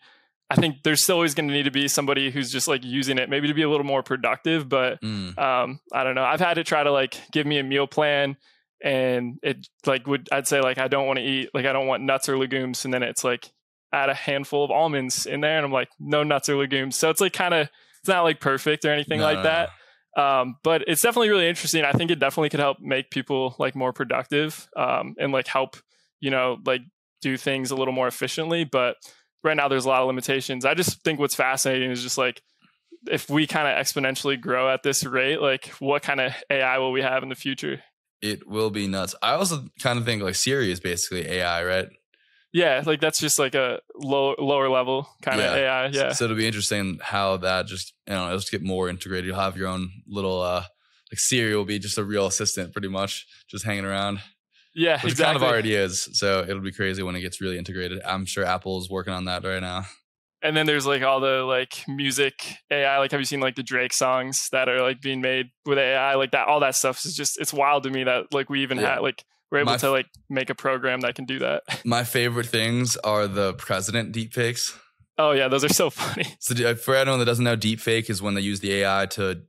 [SPEAKER 2] I think there's still always going to need to be somebody who's just like using it, maybe to be a little more productive. But mm. um, I don't know. I've had to try to like give me a meal plan and it like would I'd say like I don't want to eat like I don't want nuts or legumes, and then it's like add a handful of almonds in there, and I'm like no nuts or legumes. So it's like kind of it's not like perfect or anything no, like that. Um, but it's definitely really interesting. I think it definitely could help make people like more productive um, and like help you know like do things a little more efficiently. But right now there's a lot of limitations. I just think what's fascinating is just like if we kind of exponentially grow at this rate, like what kind of AI will we have in the future?
[SPEAKER 1] it will be nuts. I also kind of think like Siri is basically AI, right?
[SPEAKER 2] Yeah, like that's just like a low lower level kind yeah. of AI. Yeah.
[SPEAKER 1] So it'll be interesting how that just you know it'll just get more integrated. You'll have your own little uh like Siri will be just a real assistant, pretty much, just hanging around.
[SPEAKER 2] Yeah,
[SPEAKER 1] which
[SPEAKER 2] exactly.
[SPEAKER 1] kind of already is. So it'll be crazy when it gets really integrated. I'm sure Apple's working on that right now
[SPEAKER 2] and then there's like all the like music AI. Like, have you seen like the Drake songs that are like being made with AI? Like that, all that stuff is just it's wild to me that like we even yeah. had like we're able my, to like make a program that can do that. *laughs*
[SPEAKER 1] My favorite things are the president deepfakes.
[SPEAKER 2] Oh yeah, those are so *laughs* funny.
[SPEAKER 1] So uh, for anyone that doesn't know, deepfake is when they use the AI to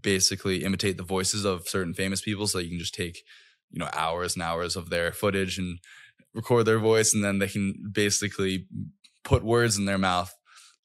[SPEAKER 1] basically imitate the voices of certain famous people, so you can just take you know hours and hours of their footage and record their voice, and then they can basically put words in their mouth.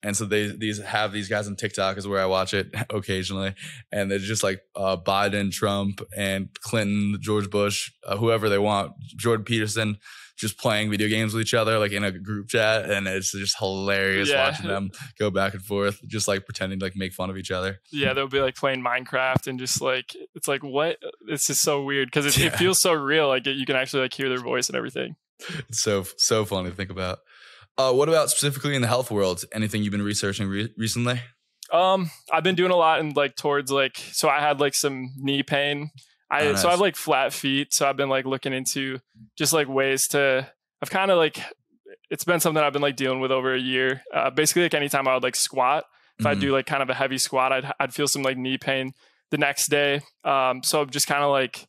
[SPEAKER 1] And so they these have these guys on TikTok is where I watch it *laughs* occasionally, and they're just like uh, Biden, Trump, and Clinton, George Bush, uh, whoever they want, Jordan Peterson, just playing video games with each other like in a group chat, and it's just hilarious yeah. watching them go back and forth, just like pretending to like make fun of each other.
[SPEAKER 2] Yeah, they'll be like playing Minecraft and just like it's like what? It's just so weird because it, *laughs* yeah. it feels so real. Like you can actually like hear their voice and everything.
[SPEAKER 1] It's so so fun to think about. Uh, what about specifically in the health world? Anything you've been researching re- recently?
[SPEAKER 2] Um, I've been doing a lot in like towards like so I had like some knee pain. I
[SPEAKER 1] Oh, nice.
[SPEAKER 2] so I have like flat feet, so I've been like looking into just like ways to. I've kind of like it's been something I've been like dealing with over a year. Uh, basically, like anytime I would like squat, if I
[SPEAKER 1] Mhm.
[SPEAKER 2] do like kind of a heavy squat, I'd I'd feel some like knee pain the next day. Um, so I'm just kind of like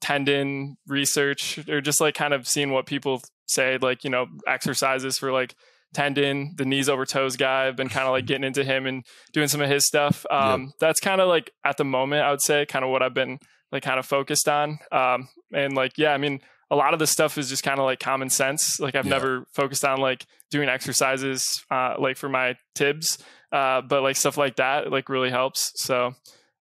[SPEAKER 2] tendon research or just like kind of seeing what people say, like you know exercises for like tendon, the knees over toes guy. I've been kind of like getting into him and doing some of his stuff. Um, That's kind of like at the moment, I would say, kind of what I've been like kind of focused on. Um, and like, yeah, I mean, a lot of this stuff is just kind of like common sense. Like I've
[SPEAKER 1] Yeah.
[SPEAKER 2] never focused on like doing exercises uh, like for my tibs, uh, but like stuff like that like really helps. So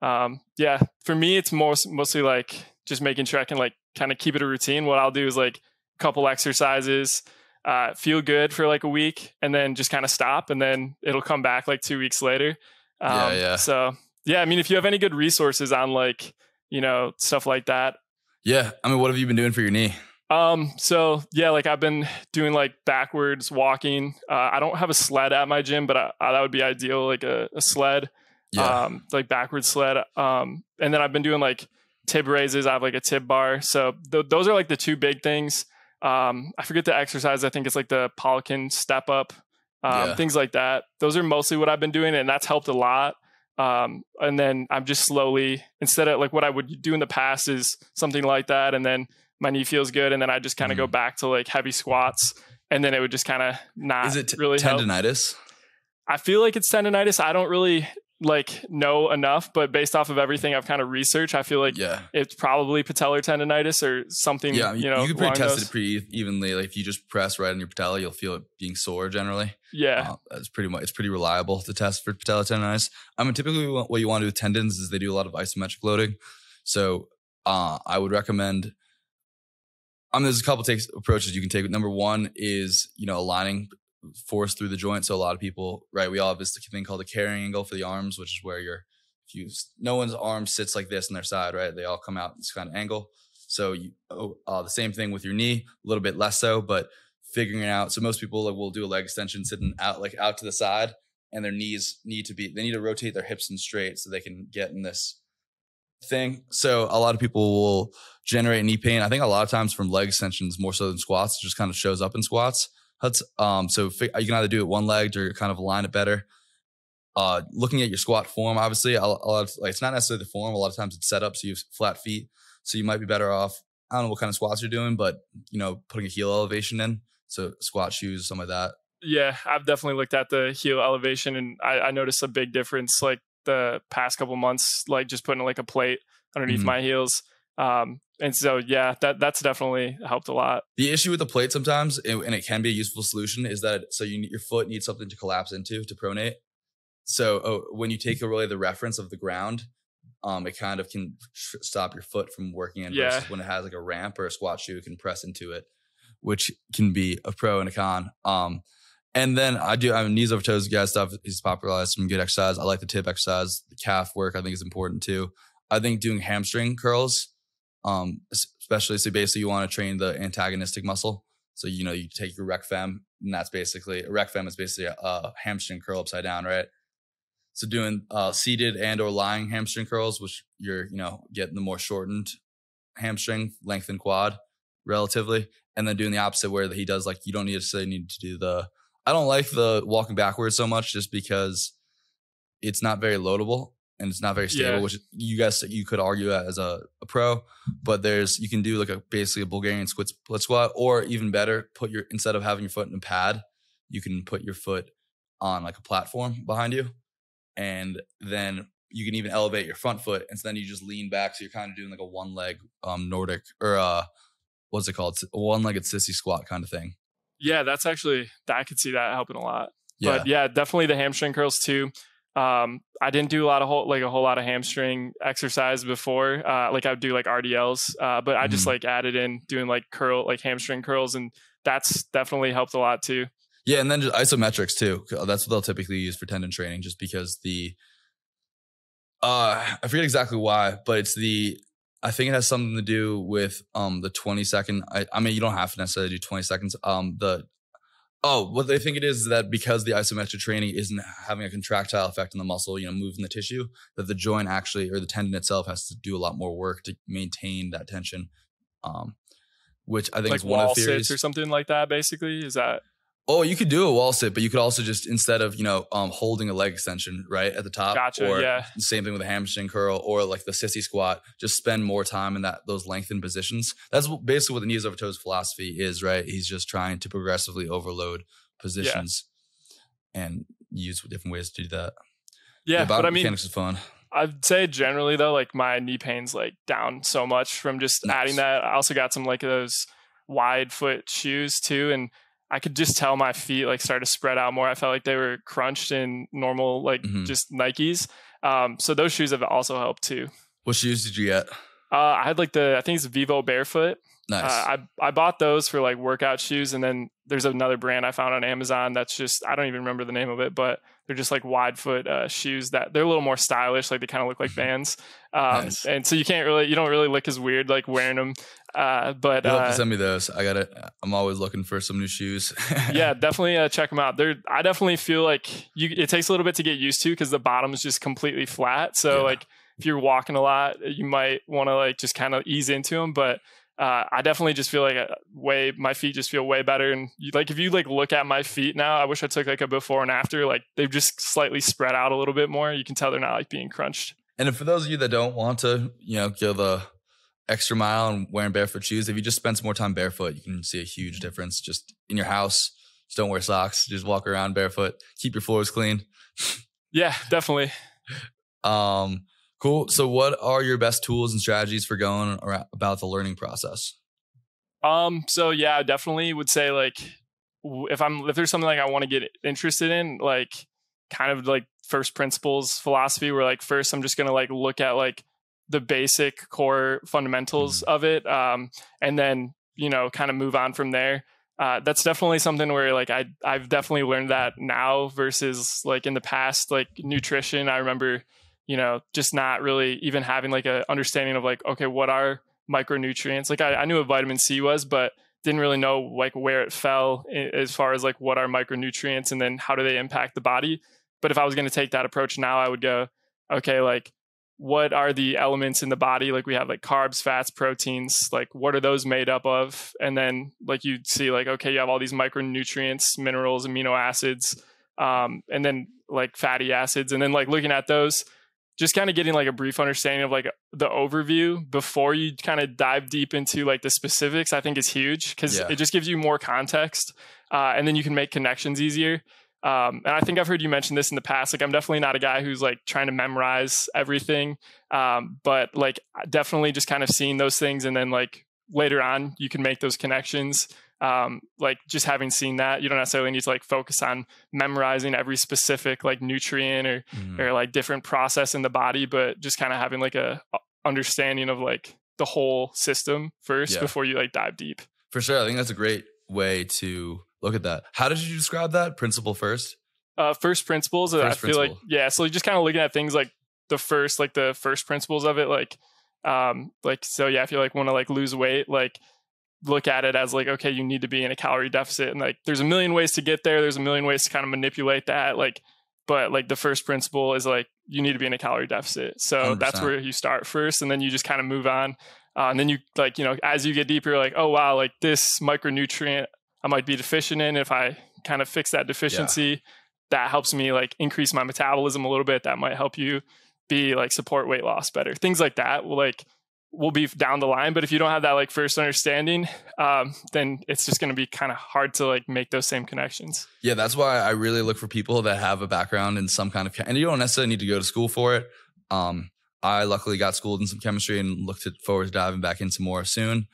[SPEAKER 2] um, yeah, for me, it's most mostly like just making sure I can like kind of keep it a routine. What I'll do is like couple exercises, uh, feel good for like a week, and then just kind of stop, and then it'll come back like two weeks later. Um,
[SPEAKER 1] Yeah, yeah.
[SPEAKER 2] So yeah, I mean, if you have any good resources on like you know stuff like that,
[SPEAKER 1] Yeah. I mean, what have you been doing for your knee?
[SPEAKER 2] um, so yeah, like I've been doing like backwards walking. Uh, I don't have a sled at my gym, but I, I, that would be ideal, like a, a sled,
[SPEAKER 1] Yeah.
[SPEAKER 2] um, like backwards sled. Um, and then I've been doing like tib raises. I have like a tib bar. So th- those are like the two big things. Um, I forget the exercise. I think it's like the Poliquin step up, um,
[SPEAKER 1] Yeah.
[SPEAKER 2] things like that. Those are mostly what I've been doing, and that's helped a lot. Um, and then I'm just slowly instead of like what I would do in the past is something like that, and then my knee feels good, and then I just kind of go back to like heavy squats, and then it would just kind of not
[SPEAKER 1] Is it t-
[SPEAKER 2] really help.
[SPEAKER 1] tendonitis?
[SPEAKER 2] I feel like it's tendonitis. I don't really like know enough, but based off of everything I've kind of researched, I feel like
[SPEAKER 1] yeah.
[SPEAKER 2] it's probably patellar tendonitis or something.
[SPEAKER 1] Yeah.
[SPEAKER 2] you know,
[SPEAKER 1] you can pretty test
[SPEAKER 2] those-
[SPEAKER 1] it pretty evenly. Like if you just press right on your patella, you'll feel it being sore generally.
[SPEAKER 2] Yeah,
[SPEAKER 1] Uh, that's pretty much it's pretty reliable to test for patellar tendonitis. I mean, typically what what you want to do with tendons is they do a lot of isometric loading. So uh, I would recommend. I mean, there's a couple takes approaches you can take. Number one is you know aligning force through the joint. So a lot of people, right? We all have this thing called the carrying angle for the arms, which is where you're if you no one's arm sits like this on their side, right? They all come out this kind of angle. So you oh, uh, the same thing with your knee, a little bit less so, but figuring it out. So most people like, will do a leg extension sitting out like out to the side, and their knees need to be they need to rotate their hips and straight so they can get in this thing. So a lot of people will generate knee pain. I think a lot of times from leg extensions more so than squats. It just kind of shows up in squats. That's um so you can either do it one legged or kind of align it better. Uh, looking at your squat form, obviously, a, a lot of like it's not necessarily the form. A lot of times it's set up so you have flat feet, so you might be better off. I don't know what kind of squats you're doing, but you know, putting a heel elevation in, so squat shoes, something like that.
[SPEAKER 2] yeah. I've definitely looked at the heel elevation, and I, I noticed a big difference. Like the past couple months, like just putting like a plate underneath
[SPEAKER 1] Mhm.
[SPEAKER 2] my heels. Um, and so yeah, that that's definitely helped a lot.
[SPEAKER 1] The issue with the plate sometimes, and it can be a useful solution, is that so you your foot needs something to collapse into to pronate. So oh, when you take away the reference of the ground, um, it kind of can stop your foot from working in.
[SPEAKER 2] Yeah.
[SPEAKER 1] When it has like a ramp or a squat shoe, it can press into it, which can be a pro and a con. Um, and then I do, I mean, knees over toes, guys stuff is popularized some good exercise. I like the tib exercise, the calf work. I think is important too. I think doing hamstring curls, um, especially so basically you want to train the antagonistic muscle. So you know you take your rec fem, and that's basically a rec fem is basically a, a hamstring curl upside down, right? So doing uh, seated and or lying hamstring curls, which you're you know getting the more shortened hamstring, lengthened quad, relatively, and then doing the opposite where that he does like you don't need to say need to do the. I don't like the walking backwards so much just because it's not very loadable and it's not very stable,
[SPEAKER 2] Yeah.
[SPEAKER 1] which you guys you could argue as a, a pro, but there's you can do like a basically a Bulgarian split split squat, or even better, put your instead of having your foot in a pad, you can put your foot on like a platform behind you, and then you can even elevate your front foot, and so then you just lean back, so you're kind of doing like a one leg um Nordic or uh what's it called, one legged sissy squat kind of thing.
[SPEAKER 2] Yeah, that's actually I could see that helping a lot.
[SPEAKER 1] Yeah,
[SPEAKER 2] But yeah, definitely the hamstring curls too. Um, I didn't do a lot of whole, like a whole lot of hamstring exercise before. Uh, like I would do like RDLs, uh, but I just
[SPEAKER 1] Mhm.
[SPEAKER 2] like added in doing like curl, like hamstring curls, and that's definitely helped a lot too.
[SPEAKER 1] Yeah, and then just isometrics too. That's what they'll typically use for tendon training, just because the uh I forget exactly why, but it's the I think it has something to do with um the 20 second I, I mean you don't have to necessarily do 20 seconds. Um the Oh, what they think it is, is that because the isometric training isn't having a contractile effect on the muscle, you know, moving the tissue, that the joint actually or the tendon itself has to do a lot more work to maintain that tension. Um, which I think
[SPEAKER 2] like
[SPEAKER 1] is one
[SPEAKER 2] wall
[SPEAKER 1] of the theories.
[SPEAKER 2] sits or something like that. Basically, is that
[SPEAKER 1] Oh, you could do a wall sit, but you could also just instead of you know um, holding a leg extension right at the top,
[SPEAKER 2] Gotcha,
[SPEAKER 1] or
[SPEAKER 2] yeah.
[SPEAKER 1] same thing with a hamstring curl or like the sissy squat. Just spend more time in that those lengthened positions. That's basically what the knees over toes philosophy is, right? He's just trying to progressively overload positions and use different ways to do that.
[SPEAKER 2] yeah? But I mean,
[SPEAKER 1] mechanics is fun.
[SPEAKER 2] I'd say generally though, like my knee pain's like down so much from just
[SPEAKER 1] Nice.
[SPEAKER 2] adding that. I also got some like those wide foot shoes too, and I could just tell my feet like started to spread out more. I felt like they were crunched in normal like
[SPEAKER 1] Mhm.
[SPEAKER 2] just Nikes. Um, so those shoes have also helped too.
[SPEAKER 1] What shoes did you get?
[SPEAKER 2] Uh, I had like the I think it's Vivo Barefoot.
[SPEAKER 1] Nice.
[SPEAKER 2] Uh, I I bought those for like workout shoes, and then there's another brand I found on Amazon that's just I don't even remember the name of it, but they're just like wide foot uh, shoes that they're a little more stylish, like they kind of look like Vans, um,
[SPEAKER 1] Nice.
[SPEAKER 2] and so you can't really you don't really look as weird like wearing them. Uh, but uh,
[SPEAKER 1] to send me those. I got it. I'm always looking for some new shoes. *laughs*
[SPEAKER 2] yeah, definitely uh, check them out. They're I definitely feel like you it takes a little bit to get used to because the bottom is just completely flat. So
[SPEAKER 1] Yeah.
[SPEAKER 2] like if you're walking a lot, you might want to like just kind of ease into them, but. Uh, I definitely just feel like a way my feet just feel way better, and you, like if you like look at my feet now, I wish I took like a before and after. Like they've just slightly spread out a little bit more. You can tell they're not like being crunched.
[SPEAKER 1] And for those of you that don't want to, you know, go the extra mile and wearing barefoot shoes, if you just spend some more time barefoot, you can see a huge difference just in your house. Just don't wear socks. Just walk around barefoot. Keep your floors clean.
[SPEAKER 2] Yeah, definitely.
[SPEAKER 1] Um, cool. So, what are your best tools and strategies for going around, about the learning process?
[SPEAKER 2] Um. So yeah, I definitely would say like if I'm if there's something like I want to get interested in, like kind of like first principles philosophy, where like first I'm just gonna like look at like the basic core fundamentals of it, um, and then you know kind of move on from there. Uh, that's definitely something where like I I've definitely learned that now versus like in the past, like nutrition. I remember you know just not really even having like a understanding of like okay what are micronutrients. Like I, I knew what vitamin C was, but didn't really know like where it fell as far as like what are micronutrients and then how do they impact the body. But if I was going to take that approach now, I would go, okay, like what are the elements in the body? Like we have like carbs, fats, proteins. Like what are those made up of? And then like you'd see like okay, you have all these micronutrients, minerals, amino acids, um, and then like fatty acids, and then like looking at those just kind of getting like a brief understanding of like the overview before you kind of dive deep into like the specifics i think is huge because
[SPEAKER 1] Yeah.
[SPEAKER 2] it just gives you more context uh, and then you can make connections easier um, and i think i've heard you mention this in the past like i'm definitely not a guy who's like trying to memorize everything um, but like definitely just kind of seeing those things and then like later on you can make those connections um, like just having seen that you don't necessarily need to like focus on memorizing every specific like nutrient or
[SPEAKER 1] Mhm.
[SPEAKER 2] or like different process in the body, but just kind of having like a a understanding of like the whole system first
[SPEAKER 1] Yeah.
[SPEAKER 2] before you like dive deep.
[SPEAKER 1] For sure. I think that's a great way to look at that. How did you describe that? Principle first?
[SPEAKER 2] Uh, first principles. I
[SPEAKER 1] First
[SPEAKER 2] feel like yeah. So just kind of looking at things like the first like the first principles of it, like um like so yeah. If you like want to like lose weight, like look at it as like okay you need to be in a calorie deficit and like there's a million ways to get there there's a million ways to kind of manipulate that like but like the first principle is like you need to be in a calorie deficit so that's
[SPEAKER 1] 100%.
[SPEAKER 2] where you start first and then you just kind of move on uh, and then you like you know as you get deeper you're like oh wow like this micronutrient i might be deficient in if i kind of fix that deficiency. That helps me like increase my metabolism a little bit. That might help you be like support weight loss better. Things like that will like will be down the line. But if you don't have that like first understanding um, then it's just going to be kind of hard to like make those same connections.
[SPEAKER 1] Yeah, that's why I really look for people that have a background in some kind of, and you don't necessarily need to go to school for it. Um, I luckily got schooled in some chemistry and looked forward to diving back into more soon,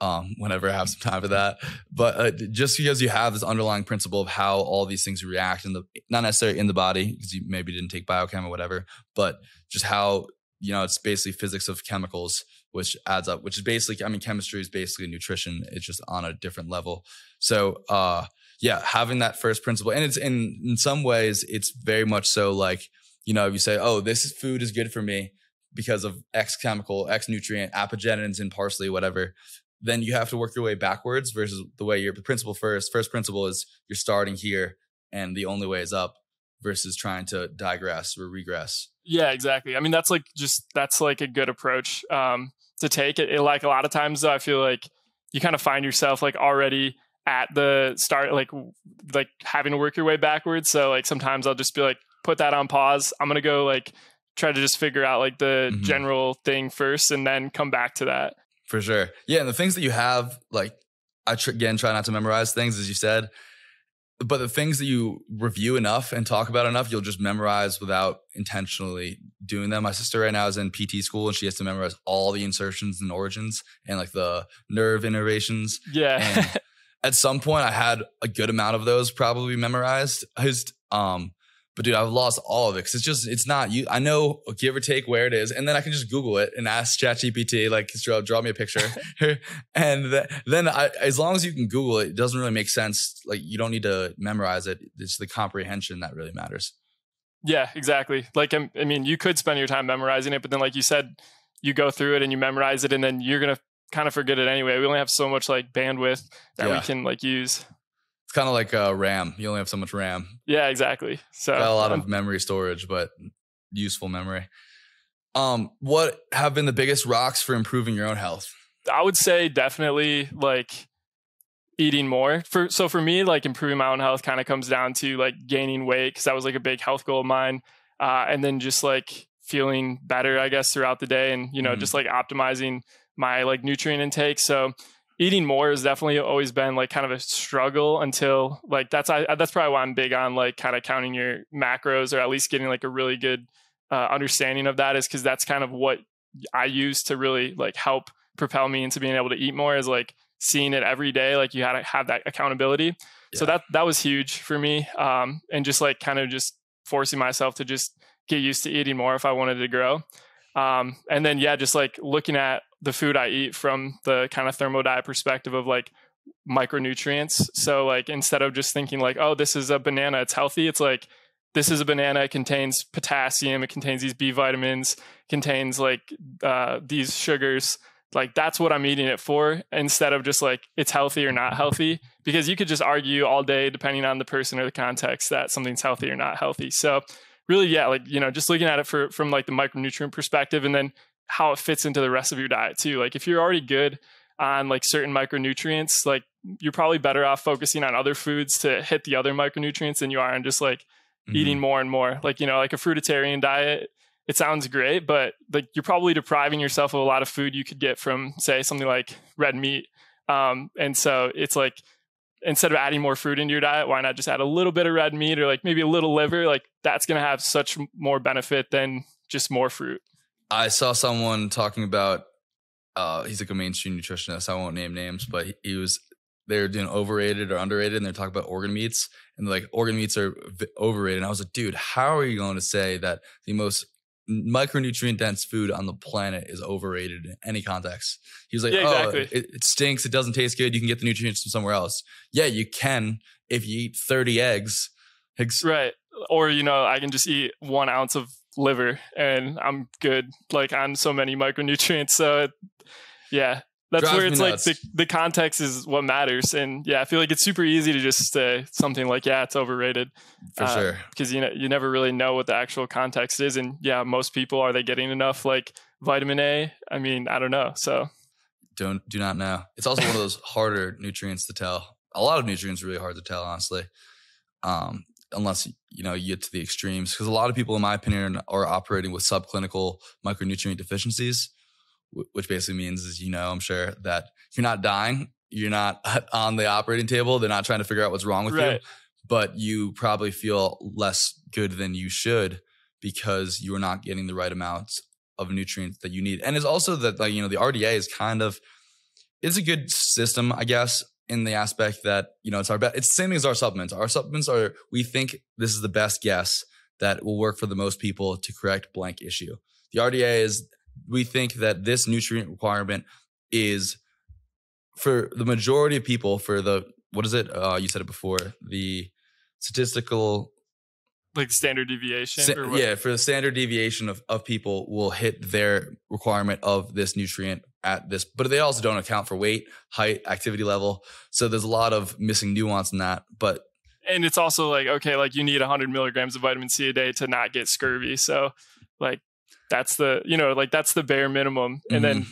[SPEAKER 1] um, whenever I have some time for that. But uh, just because you have this underlying principle of how all these things react in the, not necessarily in the body, because you maybe didn't take biochem or whatever, but just how, you know, it's basically physics of chemicals, which adds up, which is basically, I mean, chemistry is basically nutrition. It's just on a different level. So, uh, yeah, having that first principle, and it's in in some ways, it's very much so like you know, if you say, "Oh, this food is good for me because of X chemical, X nutrient, apigenins in parsley, whatever," then you have to work your way backwards versus the way your principle first. First principle is you're starting here and the only way is up versus trying to digress or regress.
[SPEAKER 2] Yeah, exactly. I mean, that's like just that's like a good approach um, to take. It, it like a lot of times, though, I feel like you kind of find yourself like already at the start, like like having to work your way backwards. So like sometimes I'll just be like, put that on pause. I'm gonna go like try to just figure out like the mm-hmm. general thing first, and then come back to that.
[SPEAKER 1] For sure. Yeah, and the things that you have, like I tr- again try not to memorize things, as you said but the things that you review enough and talk about enough, you'll just memorize without intentionally doing them. My sister right now is in PT school and she has to memorize all the insertions and origins and like the nerve innervations.
[SPEAKER 2] Yeah.
[SPEAKER 1] at some point, I had a good amount of those probably memorized. I just, um, but dude, I've lost all of it because it's just it's not you. I know give or take where it is, and then I can just Google it and ask ChatGPT like draw, draw me a picture, *laughs* and th- then I, as long as you can Google it, it doesn't really make sense. Like you don't need to memorize it. It's the comprehension that really matters.
[SPEAKER 2] Yeah, exactly. Like um, I mean, you could spend your time memorizing it, but then like you said, you go through it and you memorize it, and then you're gonna kind of forget it anyway. We only have so much like bandwidth that yeah. we can like use.
[SPEAKER 1] It's kind of like uh, RAM. You only have so much RAM.
[SPEAKER 2] Yeah, exactly. So
[SPEAKER 1] got a lot of *laughs* memory storage, but useful memory. Um, what have been the biggest rocks for improving your own health?
[SPEAKER 2] I would say definitely like eating more. For so for me, like improving my own health kind of comes down to like gaining weight because that was like a big health goal of mine, uh, and then just like feeling better, I guess, throughout the day, and you know, mm-hmm. just like optimizing my like nutrient intake. So eating more has definitely always been like kind of a struggle until like that's I, that's probably why I'm big on like kind of counting your macros or at least getting like a really good uh, understanding of that is because that's kind of what I use to really like help propel me into being able to eat more is like seeing it every day like you had to have that accountability yeah. so that that was huge for me um, and just like kind of just forcing myself to just get used to eating more if I wanted to grow um, and then yeah just like looking at the food I eat from the kind of thermodiet perspective of like micronutrients. So like instead of just thinking like, oh, this is a banana, it's healthy, it's like this is a banana, it contains potassium, it contains these B vitamins, contains like uh, these sugars. Like that's what I'm eating it for instead of just like it's healthy or not healthy. Because you could just argue all day, depending on the person or the context, that something's healthy or not healthy. So really, yeah, like, you know, just looking at it for, from like the micronutrient perspective and then how it fits into the rest of your diet too. Like if you're already good on like certain micronutrients, like you're probably better off focusing on other foods to hit the other micronutrients than you are on just like mm-hmm. eating more and more. Like, you know, like a fruitarian diet, it sounds great, but like you're probably depriving yourself of a lot of food you could get from say something like red meat. Um, and so it's like instead of adding more fruit into your diet, why not just add a little bit of red meat or like maybe a little liver? Like that's going to have such more benefit than just more fruit.
[SPEAKER 1] I saw someone talking about uh, he's like a mainstream nutritionist. I won't name names, but he, he was they're doing overrated or underrated, and they're talking about organ meats, and like organ meats are v- overrated. And I was like, dude, how are you going to say that the most micronutrient dense food on the planet is overrated in any context? He was like, yeah, oh, exactly. it, it stinks. It doesn't taste good. You can get the nutrients from somewhere else. Yeah, you can if you eat thirty eggs.
[SPEAKER 2] Right. Or you know, I can just eat one ounce of liver and I'm good like on so many micronutrients. So it, yeah, that's Drives where it's like the, the context is what matters. And yeah, I feel like it's super easy to just say something like, yeah, it's overrated.
[SPEAKER 1] For uh, sure.
[SPEAKER 2] Because you know, you never really know what the actual context is. And yeah, most people, are they getting enough like vitamin A? I mean, I don't know. So
[SPEAKER 1] don't, do not know. It's also one of those harder nutrients to tell. A lot of nutrients are really hard to tell, honestly. Um, unless you know you get to the extremes because a lot of people in my opinion are operating with subclinical micronutrient deficiencies which basically means is you know i'm sure that if you're not dying you're not *laughs* on the operating table they're not trying to figure out what's wrong with right. you but you probably feel less good than you should because you are not getting the right amounts of nutrients that you need and it's also that like you know the rda is kind of it's a good system i guess in the aspect that you know it's our best. It's the same thing as our supplements. Our supplements are we think this is the best guess that will work for the most people to correct blank issue. The RDA is we think that this nutrient requirement is for the majority of people for the what is it? Uh, you said it before the statistical
[SPEAKER 2] like standard deviation
[SPEAKER 1] yeah for the standard deviation of, of people will hit their requirement of this nutrient at this, but they also don't account for weight, height, activity level. So there's a lot of missing nuance in that. But
[SPEAKER 2] and it's also like okay, like you need 100 milligrams of vitamin C a day to not get scurvy. So like that's the you know like that's the bare minimum. And mm-hmm. then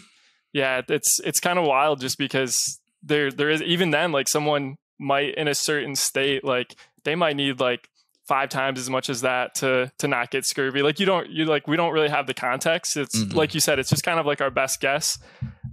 [SPEAKER 2] yeah, it's it's kind of wild just because there there is even then like someone might in a certain state like they might need like five times as much as that to to not get scurvy. Like you don't you like we don't really have the context. It's mm-hmm. like you said, it's just kind of like our best guess.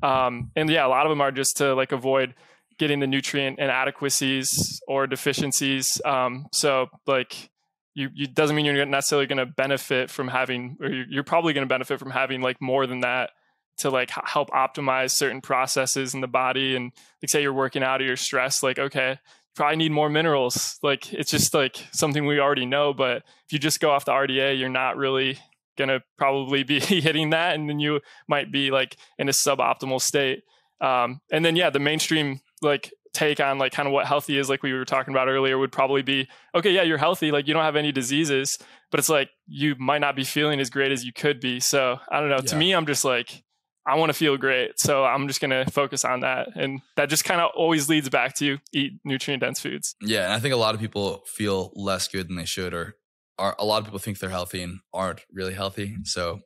[SPEAKER 2] Um, and yeah, a lot of them are just to like avoid getting the nutrient inadequacies or deficiencies. Um, so like you, you doesn't mean you're necessarily going to benefit from having, or you're, you're probably going to benefit from having like more than that to like help optimize certain processes in the body. And like say you're working out or you're stressed, like okay, probably need more minerals. Like it's just like something we already know. But if you just go off the RDA, you're not really gonna probably be *laughs* hitting that, and then you might be like in a suboptimal state. Um, and then yeah, the mainstream like take on like kind of what healthy is, like we were talking about earlier, would probably be okay. Yeah, you're healthy, like you don't have any diseases, but it's like you might not be feeling as great as you could be. So I don't know. Yeah. To me, I'm just like I want to feel great. So I'm just going to focus on that. And that just kind of always leads back to eat nutrient dense foods.
[SPEAKER 1] Yeah. And I think a lot of people feel less good than they should, or are, a lot of people think they're healthy and aren't really healthy. So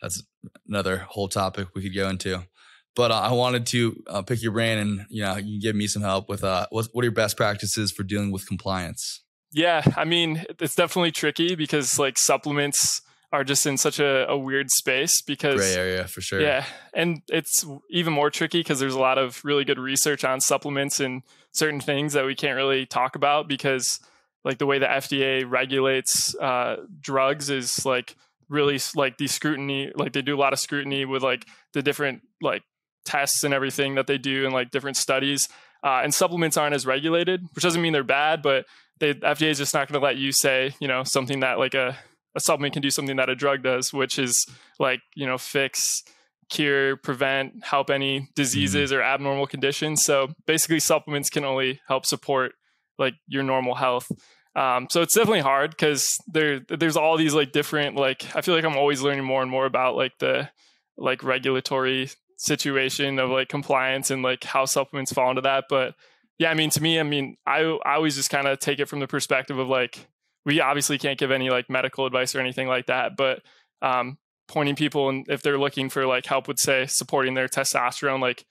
[SPEAKER 1] that's another whole topic we could go into. But uh, I wanted to uh, pick your brain and, you know, you can give me some help with uh, what, what are your best practices for dealing with compliance?
[SPEAKER 2] Yeah. I mean, it's definitely tricky because like supplements, are just in such a, a weird space because
[SPEAKER 1] gray area for sure.
[SPEAKER 2] Yeah, and it's even more tricky because there's a lot of really good research on supplements and certain things that we can't really talk about because like the way the FDA regulates uh, drugs is like really like the scrutiny like they do a lot of scrutiny with like the different like tests and everything that they do and like different studies uh, and supplements aren't as regulated which doesn't mean they're bad but the FDA is just not going to let you say you know something that like a a supplement can do something that a drug does, which is like, you know, fix, cure, prevent, help any diseases mm-hmm. or abnormal conditions. So basically, supplements can only help support like your normal health. Um, so it's definitely hard because there there's all these like different like I feel like I'm always learning more and more about like the like regulatory situation of like compliance and like how supplements fall into that. But yeah, I mean to me, I mean I I always just kind of take it from the perspective of like we obviously can't give any like medical advice or anything like that, but um, pointing people and if they're looking for like help with say supporting their testosterone, like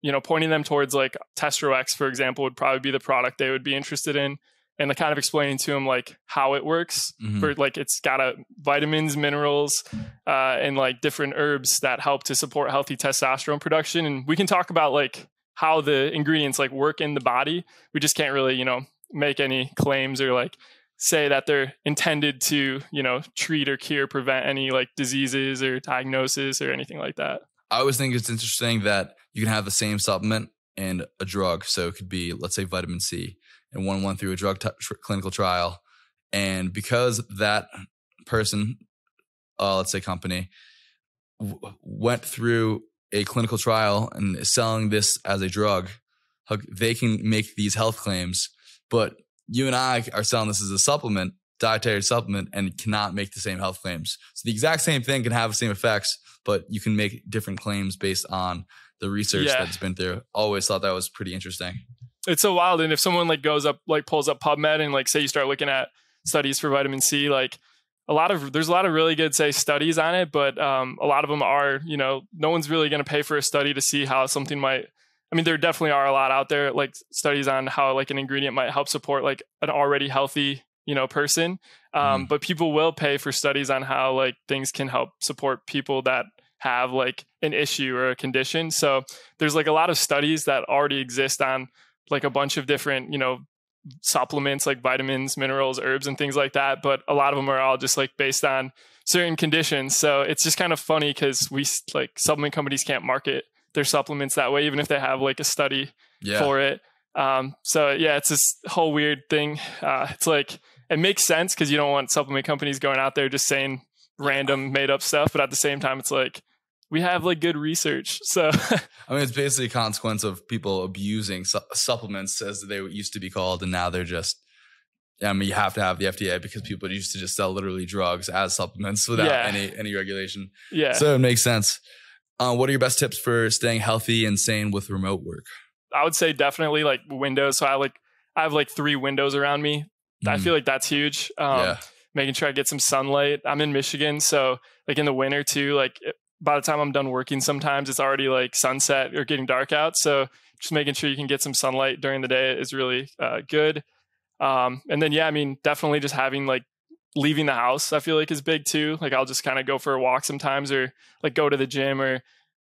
[SPEAKER 2] you know, pointing them towards like TestroX, for example, would probably be the product they would be interested in. And the kind of explaining to them like how it works mm-hmm. for like it's got a vitamins, minerals, uh, and like different herbs that help to support healthy testosterone production. And we can talk about like how the ingredients like work in the body. We just can't really, you know, make any claims or like say that they're intended to, you know, treat or cure, prevent any like diseases or diagnosis or anything like that.
[SPEAKER 1] I always think it's interesting that you can have the same supplement and a drug. So it could be, let's say, vitamin C, and one went through a drug t- clinical trial, and because that person, uh, let's say company, w- went through a clinical trial and is selling this as a drug, they can make these health claims, but you and I are selling this as a supplement, dietary supplement, and cannot make the same health claims. So the exact same thing can have the same effects, but you can make different claims based on the research yeah. that's been through. Always thought that was pretty interesting.
[SPEAKER 2] It's so wild. And if someone like goes up, like pulls up PubMed and like say you start looking at studies for vitamin C, like a lot of there's a lot of really good say studies on it, but um, a lot of them are you know no one's really going to pay for a study to see how something might I mean, there definitely are a lot out there, like studies on how like an ingredient might help support like an already healthy, you know, person. Um, mm. But people will pay for studies on how like things can help support people that have like an issue or a condition. So there's like a lot of studies that already exist on like a bunch of different, you know, supplements like vitamins, minerals, herbs, and things like that. But a lot of them are all just like based on certain conditions. So it's just kind of funny because we like supplement companies can't market their supplements that way, even if they have like a study yeah. for it. Um, so yeah, it's this whole weird thing. Uh, it's like it makes sense because you don't want supplement companies going out there just saying random made up stuff, but at the same time, it's like we have like good research. *laughs* So
[SPEAKER 1] I mean, it's basically a consequence of people abusing su- supplements as they used to be called, and now they're just. I mean, you have to have the FDA because people used to just sell literally drugs as supplements *laughs* without yeah. any any regulation.
[SPEAKER 2] Yeah.
[SPEAKER 1] So it makes sense. Uh, what are your best tips for staying healthy and sane with remote work?
[SPEAKER 2] I would say definitely like windows. So I like I have like three windows around me. I
[SPEAKER 1] Mm.
[SPEAKER 2] feel like that's huge. Um,
[SPEAKER 1] yeah.
[SPEAKER 2] Making sure I get some sunlight. I'm in Michigan, so like in the winter too. Like by the time I'm done working, sometimes it's already like sunset or getting dark out. So just making sure you can get some sunlight during the day is really uh, good. Um, and then yeah, I mean definitely just having like leaving the house. I feel like is big too. Like I'll just kind of go for a walk sometimes, or like go to the gym, or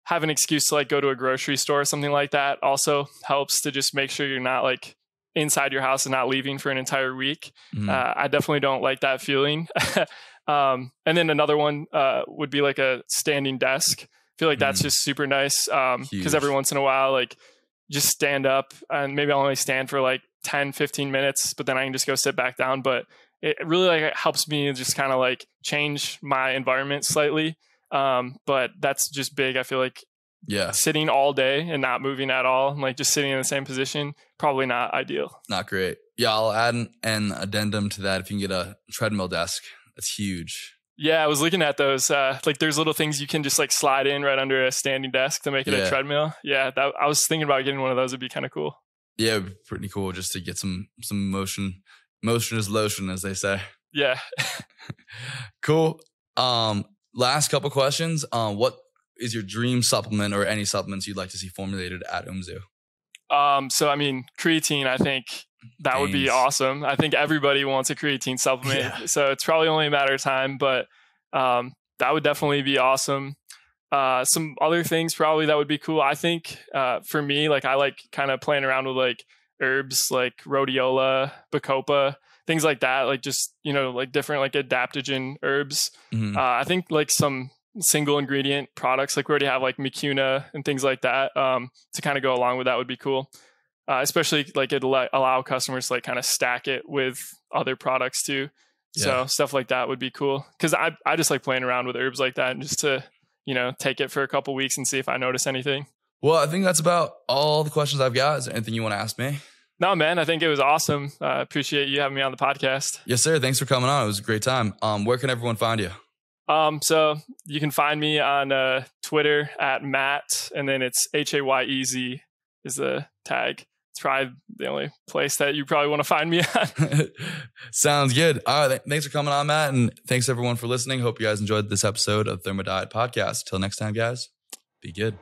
[SPEAKER 2] have an excuse to like go to a grocery store or something like that. Also helps to just make sure you're not like inside your house and not leaving for an entire week.
[SPEAKER 1] Mhm.
[SPEAKER 2] Uh, I definitely don't like that feeling. *laughs* um, and then another one uh, would be like a standing desk. I feel like that's
[SPEAKER 1] Mm.
[SPEAKER 2] just super nice because
[SPEAKER 1] Huge.
[SPEAKER 2] every once in a while, like just stand up and maybe I'll only stand for like 10, 15 minutes, but then I can just go sit back down. But it really like helps me just kind of like change my environment slightly. Um, but that's just big. I feel like
[SPEAKER 1] yeah.
[SPEAKER 2] sitting all day and not moving at all, and like just sitting in the same position, probably not ideal.
[SPEAKER 1] Not great. Yeah. I'll add an, an addendum to that if you can get a treadmill desk. That's huge.
[SPEAKER 2] Yeah, I was looking at those. Uh, like, there's little things you can just like slide in right under a standing desk to make it
[SPEAKER 1] Yeah.
[SPEAKER 2] a treadmill. Yeah, that, I was thinking about getting one of those. It'd be kind of cool.
[SPEAKER 1] Yeah. it'd be pretty cool just to get some, some motion. Motion is lotion, as they say.
[SPEAKER 2] Yeah. *laughs*
[SPEAKER 1] Cool. Um, last couple questions. Um, what is your dream supplement or any supplements you'd like to see formulated at Umzu?
[SPEAKER 2] Um, so I mean, creatine. I think that would be awesome. I think everybody wants a creatine supplement,
[SPEAKER 1] Yeah.
[SPEAKER 2] so it's probably only a matter of time. But um, that would definitely be awesome. Uh, some other things probably that would be cool. I think uh, for me, like I like kind of playing around with like herbs like rhodiola, bacopa, things like that. Like just you know like different like adaptogen herbs.
[SPEAKER 1] Mhm.
[SPEAKER 2] Uh, I think like some single ingredient products, like we already have like Mucuna and things like that, um, to kind of go along with that would be cool. Uh, especially like it allow allow customers to like kind of stack it with other products too. So stuff like that would be cool because I I just like playing around with herbs like that and just to you know take it for a couple weeks and see if I notice anything.
[SPEAKER 1] Well, I think that's about all the questions I've got. Is there anything you want to ask me?
[SPEAKER 2] No, man, I think it was awesome. Uh, appreciate you having me on the podcast.
[SPEAKER 1] Yes, sir. Thanks for coming on. It was a great time. Um, where can everyone find you?
[SPEAKER 2] Um, so you can find me on uh, Twitter at Matt, and then it's H A Y E Z is the tag. It's probably the only place that you probably want to find me *laughs* on. *laughs*
[SPEAKER 1] Sounds good. All right. th- Thanks for coming on, Matt. And thanks everyone for listening. Hope you guys enjoyed this episode of Thermodiet Podcast. Till next time, guys, be good.